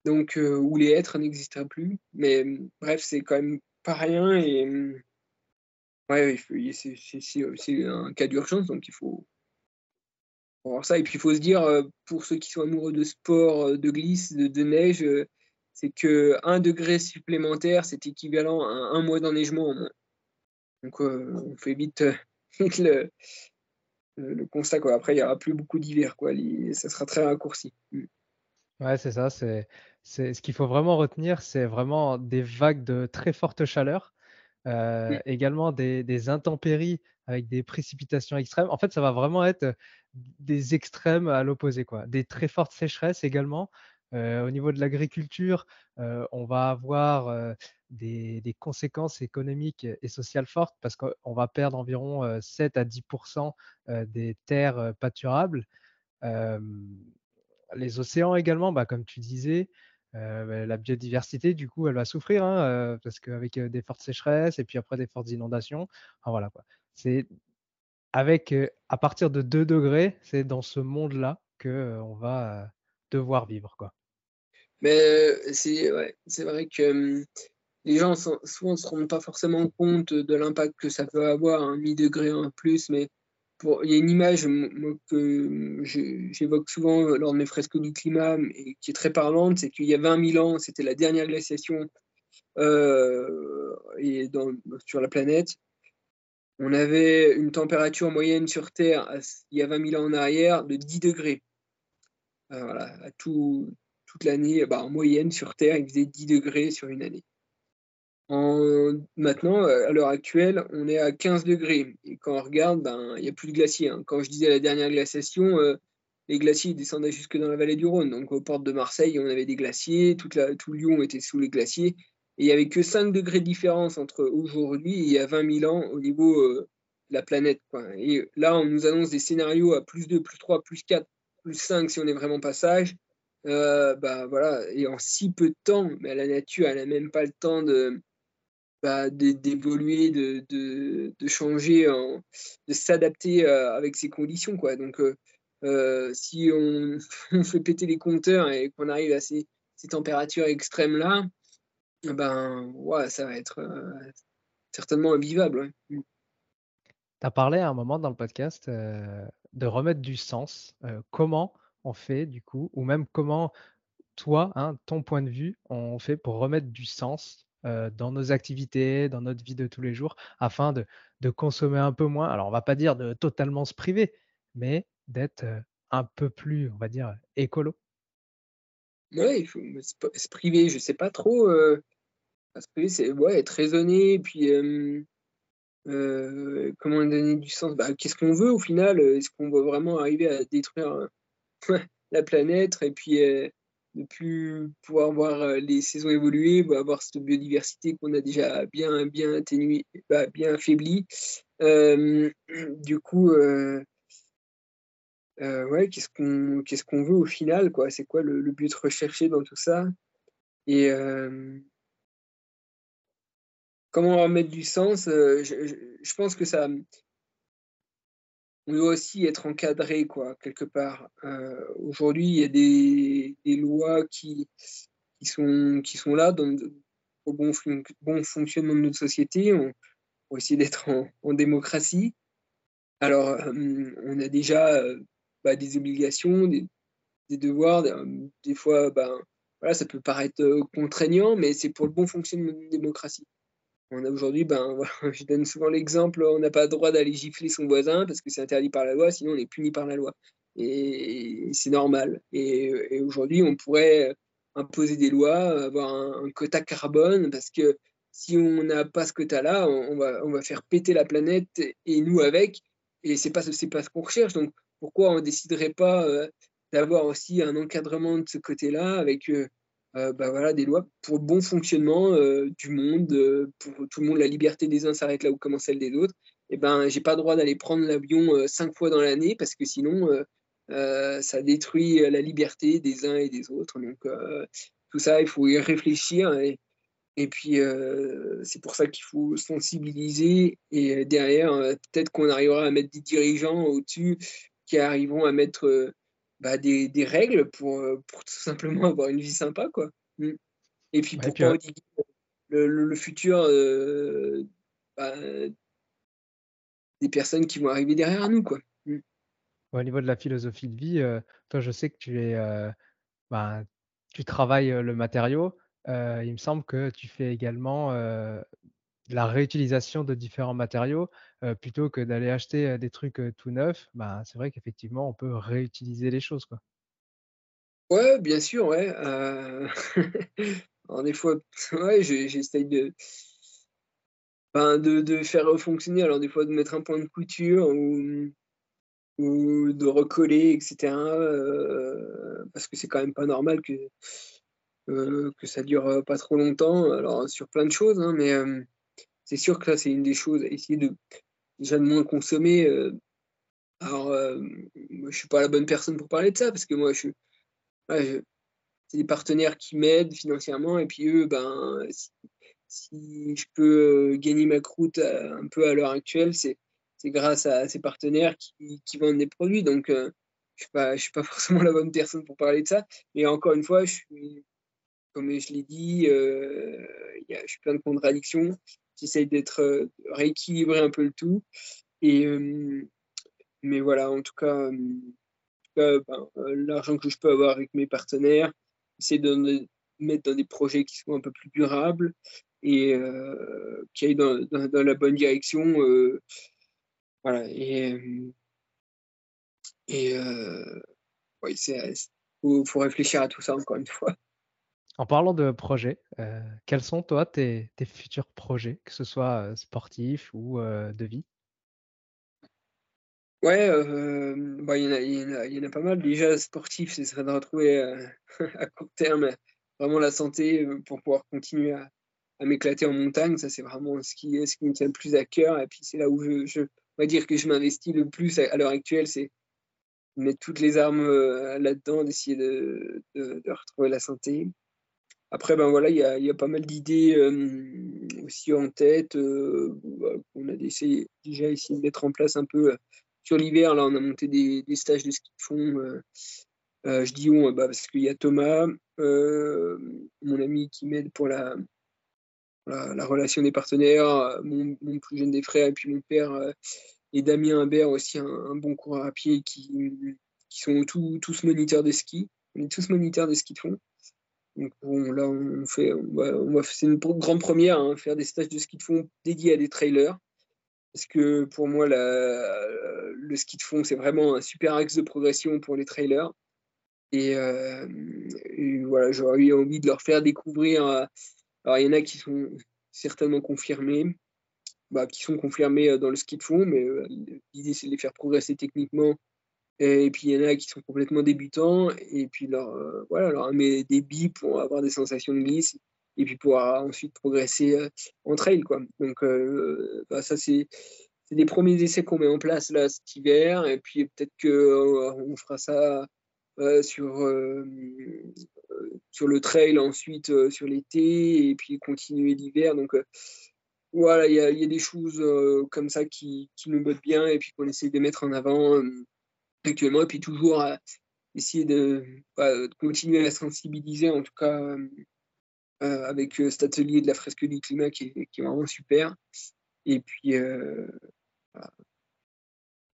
Donc, où les êtres n'existeraient plus. Mais bref, c'est quand même pas rien et ouais, c'est un cas d'urgence, donc il faut, ça. Et puis il faut se dire, euh, pour ceux qui sont amoureux de sport, euh, de glisse, de, neige, euh, c'est que un degré supplémentaire, c'est équivalent à un mois d'enneigement Donc on fait vite, le, le, constat. Quoi. Après, il n'y aura plus beaucoup d'hiver. Quoi. Ça sera très raccourci. Mm. Ouais, c'est ça. C'est, ce qu'il faut vraiment retenir, c'est vraiment des vagues de très forte chaleur. Mm. Également des, des, intempéries avec des précipitations extrêmes. En fait, ça va vraiment être des extrêmes à l'opposé, quoi. Des très fortes sécheresses également. Euh, au niveau de l'agriculture, euh, on va avoir euh, des, conséquences économiques et sociales fortes parce qu'on va perdre environ 7 à 10% des terres pâturables. les océans également, bah, comme tu disais, bah, la biodiversité, du coup, elle va souffrir hein, parce qu'avec des fortes sécheresses et puis après des fortes inondations, voilà quoi. C'est avec, à partir de 2 degrés, c'est dans ce monde-là qu'on on va, devoir vivre, quoi. Mais, c'est vrai que, les gens souvent ne se rendent pas forcément compte de l'impact que ça peut avoir, un demi-degré en plus, mais il y a une image, que, j'évoque souvent lors de mes fresques du climat et qui est très parlante, c'est qu'il y a 20 000 ans, c'était la dernière glaciation, et sur la planète on avait une température moyenne sur Terre il y a 20 000 ans en arrière de 10 degrés. Euh, voilà, à tout, toute l'année, bah, en moyenne sur Terre, il faisait 10 degrés sur une année. En, maintenant, à l'heure actuelle, on est à 15 degrés. Et quand on regarde, ben, il n'y a plus de glaciers. Hein. Quand je disais la dernière glaciation, euh, les glaciers descendaient jusque dans la vallée du Rhône. Donc aux portes de Marseille, on avait des glaciers, tout Lyon était sous les glaciers. Et il n'y avait que 5 degrés de différence entre aujourd'hui et il y a 20 000 ans au niveau euh, de la planète. Et là, on nous annonce des scénarios à plus 2, plus 3, plus 4, plus 5 si on est vraiment pas sage. Euh, bah, voilà. Et en si peu de temps, la nature, elle n'a même pas le temps de, bah, d'évoluer, de, changer, de s'adapter euh, avec ces conditions. Quoi. Donc, si on, fait péter les compteurs et qu'on arrive à ces, températures extrêmes-là, ben, ouais, ça va être certainement invivable. Mmh. Tu as parlé à un moment dans le podcast de remettre du sens. comment on fait du coup, ou même comment toi, hein, ton point de vue, on fait pour remettre du sens dans nos activités, dans notre vie de tous les jours, afin de, consommer un peu moins. Alors, on va pas dire de totalement se priver, mais d'être un peu plus, on va dire, écolo. Ouais, il faut se priver, je sais pas trop. se priver, c'est être raisonné, puis comment donner du sens bah, Qu'est-ce qu'on veut au final Est-ce qu'on va vraiment arriver à détruire la planète et puis ne plus pouvoir voir les saisons évoluer, bah, avoir cette biodiversité qu'on a déjà bien, bien atténuée, bah, bien affaiblie. du coup, ouais, qu'est-ce qu'on veut au final quoi? C'est quoi le, but recherché dans tout ça? Et comment remettre du sens? Je, pense que ça on doit aussi être encadré, quoi, quelque part. Euh, aujourd'hui, il y a des, lois qui, sont, là dans, au bon, fonctionnement de notre société. On, pour essayer d'être en, démocratie. Alors, euh, on a déjà euh, bah, des obligations, des, devoirs. Des, fois, bah, ça peut paraître contraignant, mais c'est pour le bon fonctionnement de la démocratie. On a aujourd'hui, ben, je donne souvent l'exemple, on n'a pas le droit d'aller gifler son voisin parce que c'est interdit par la loi, sinon on est puni par la loi. Et, c'est normal. Et, aujourd'hui, on pourrait imposer des lois, avoir un, quota carbone, parce que si on n'a pas ce quota-là, on, va, on va faire péter la planète et nous avec. Et c'est pas, pas ce qu'on recherche. Donc pourquoi on déciderait pas euh, d'avoir aussi un encadrement de ce côté-là avec euh, euh, bah voilà, des lois pour le bon fonctionnement euh, du monde, euh, pour tout le monde, la liberté des uns s'arrête là où commence celle des autres, et eh ben j'ai pas le droit d'aller prendre l'avion cinq fois dans l'année parce que sinon ça détruit la liberté des uns et des autres. Donc tout ça, il faut y réfléchir et, et puis c'est pour ça qu'il faut sensibiliser et derrière peut-être qu'on arrivera à mettre des dirigeants au-dessus qui arriveront à mettre bah, des, des, règles pour, euh, pour, tout simplement avoir une vie sympa. Quoi. Mm. Et puis pour pas le, le, futur euh, bah, des personnes qui vont arriver derrière nous. Quoi. Mm. au niveau de la philosophie de vie, euh, toi, je sais que tu es, bah, tu travailles le matériau. il me semble que tu fais également la réutilisation de différents matériaux, plutôt que d'aller acheter, des trucs, tout neufs, bah, c'est vrai qu'effectivement, on peut réutiliser les choses, quoi. Ouais, bien sûr, ouais, alors des fois, ouais, j'essaye de ben, de de faire fonctionner, alors des fois de mettre un point de couture ou ou de recoller et cetera, parce que c'est quand même pas normal que, que ça dure, pas trop longtemps. Alors sur plein de choses, hein, mais c'est sûr que là, c'est une des choses, essayer de déjà de moins consommer. Euh, alors, euh, moi, je suis pas la bonne personne pour parler de ça, parce que moi, je, c'est des partenaires qui m'aident financièrement, et puis eux, ben, si, je peux euh, gagner ma croûte un peu à l'heure actuelle, c'est grâce à ces partenaires qui, vendent des produits. Donc, je suis pas, je suis pas forcément la bonne personne pour parler de ça. Mais encore une fois, je suis, comme je l'ai dit, je suis plein de contradictions j'essaye d'être euh, rééquilibrer un peu le tout. Et, euh, mais voilà, en tout cas, euh, ben, l'argent que je peux avoir avec mes partenaires, c'est de mettre dans des projets qui sont un peu plus durables et qui aillent dans, la bonne direction. voilà. Et, il faut, réfléchir à tout ça encore une fois. En parlant de projets, euh, quels sont toi tes, futurs projets, que ce soit euh, sportifs ou euh, de vie? Ouais, bah, il y, en a, pas mal. Déjà, sportif, ce serait de retrouver à court terme vraiment la santé pour pouvoir continuer à, m'éclater en montagne. Ça, c'est vraiment ce qui, ce qui me tient le plus à cœur. Et puis, c'est là où je, va dire que je m'investis le plus à, l'heure actuelle, c'est mettre toutes les armes là-dedans, d'essayer de, retrouver la santé. Après, ben voilà, il y a, pas mal d'idées euh, aussi en tête euh, bah, qu'on a déjà essayé de mettre en place un peu euh, sur l'hiver. Là, on a monté des, stages de ski de fond. je dis on bah, parce qu'il y a Thomas, mon ami qui m'aide pour la, la, relation des partenaires, mon, plus jeune des frères, et puis mon père et Damien Imbert aussi, un, bon coureur à pied qui, sont tous moniteurs de ski. On est tous moniteurs de ski de fond. Donc là, on fait, on va, c'est une grande première, hein, faire des stages de ski de fond dédiés à des trailers. Parce que pour moi, le ski de fond, c'est vraiment un super axe de progression pour les trailers. Et, euh, voilà, j'aurais eu envie de leur faire découvrir. Euh, alors, il y en a qui sont certainement confirmés, bah, qui sont confirmés euh, dans le ski de fond, mais l'idée, c'est de les faire progresser techniquement et puis il y en a qui sont complètement débutants, et puis leur, voilà, leur met des billes pour avoir des sensations de glisse, et puis pour ensuite progresser en trail. Quoi. Donc bah, ça, c'est des premiers essais qu'on met en place là cet hiver, et puis peut-être qu'on fera ça sur, sur le trail ensuite sur l'été, et puis continuer l'hiver. Donc voilà, il y, y, a des choses comme ça qui, qui, nous bottent bien, et puis qu'on essaie de mettre en avant actuellement, et puis toujours essayer bah, de, continuer à sensibiliser, en tout cas euh, avec euh, cet atelier de la fresque du climat qui est, qui est vraiment super. Et puis, euh,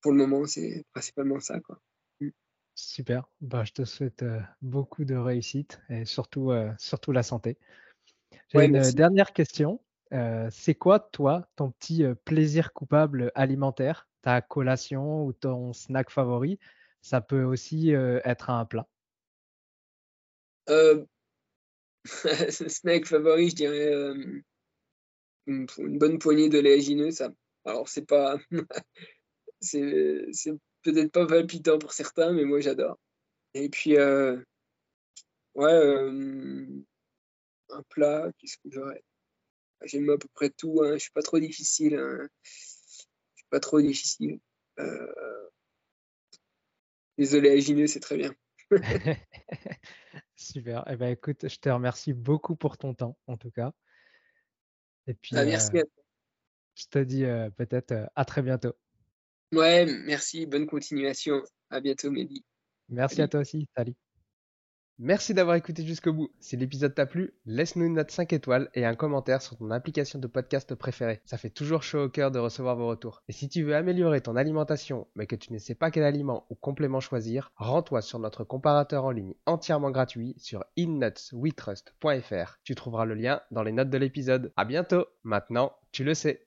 pour le moment, c'est principalement ça. Quoi. Mm. Super, bah, je te souhaite beaucoup de réussite et surtout, surtout la santé. J'ai une dernière question. c'est quoi, toi, ton petit plaisir coupable alimentaire? Ta collation ou ton snack favori, ça peut aussi être un plat. Snack favori, je dirais une, bonne poignée de léagineux. Ça. Alors, c'est pas. c'est peut-être pas palpitant pour certains, mais moi, j'adore. Et puis, ouais, un plat, qu'est-ce que j'aurais? J'aime à peu près tout, hein. je suis pas trop difficile. Hein pas trop difficile. Euh... Les oléagineux, c'est très bien. Super. Eh ben, écoute, je te remercie beaucoup pour ton temps, en tout cas. Et puis, ah, merci. Euh, je te dis euh, peut-être euh, à très bientôt. Ouais, merci. Bonne continuation. À bientôt, Mehdi. Merci à toi aussi. Salut. Merci d'avoir écouté jusqu'au bout. Si l'épisode t'a plu, laisse-nous une note 5 étoiles et un commentaire sur ton application de podcast préférée. Ça fait toujours chaud au cœur de recevoir vos retours. Et si tu veux améliorer ton alimentation, mais que tu ne sais pas quel aliment ou complément choisir, rends-toi sur notre comparateur en ligne entièrement gratuit sur innutsweetrust.fr. Tu trouveras le lien dans les notes de l'épisode. À bientôt. Maintenant, tu le sais.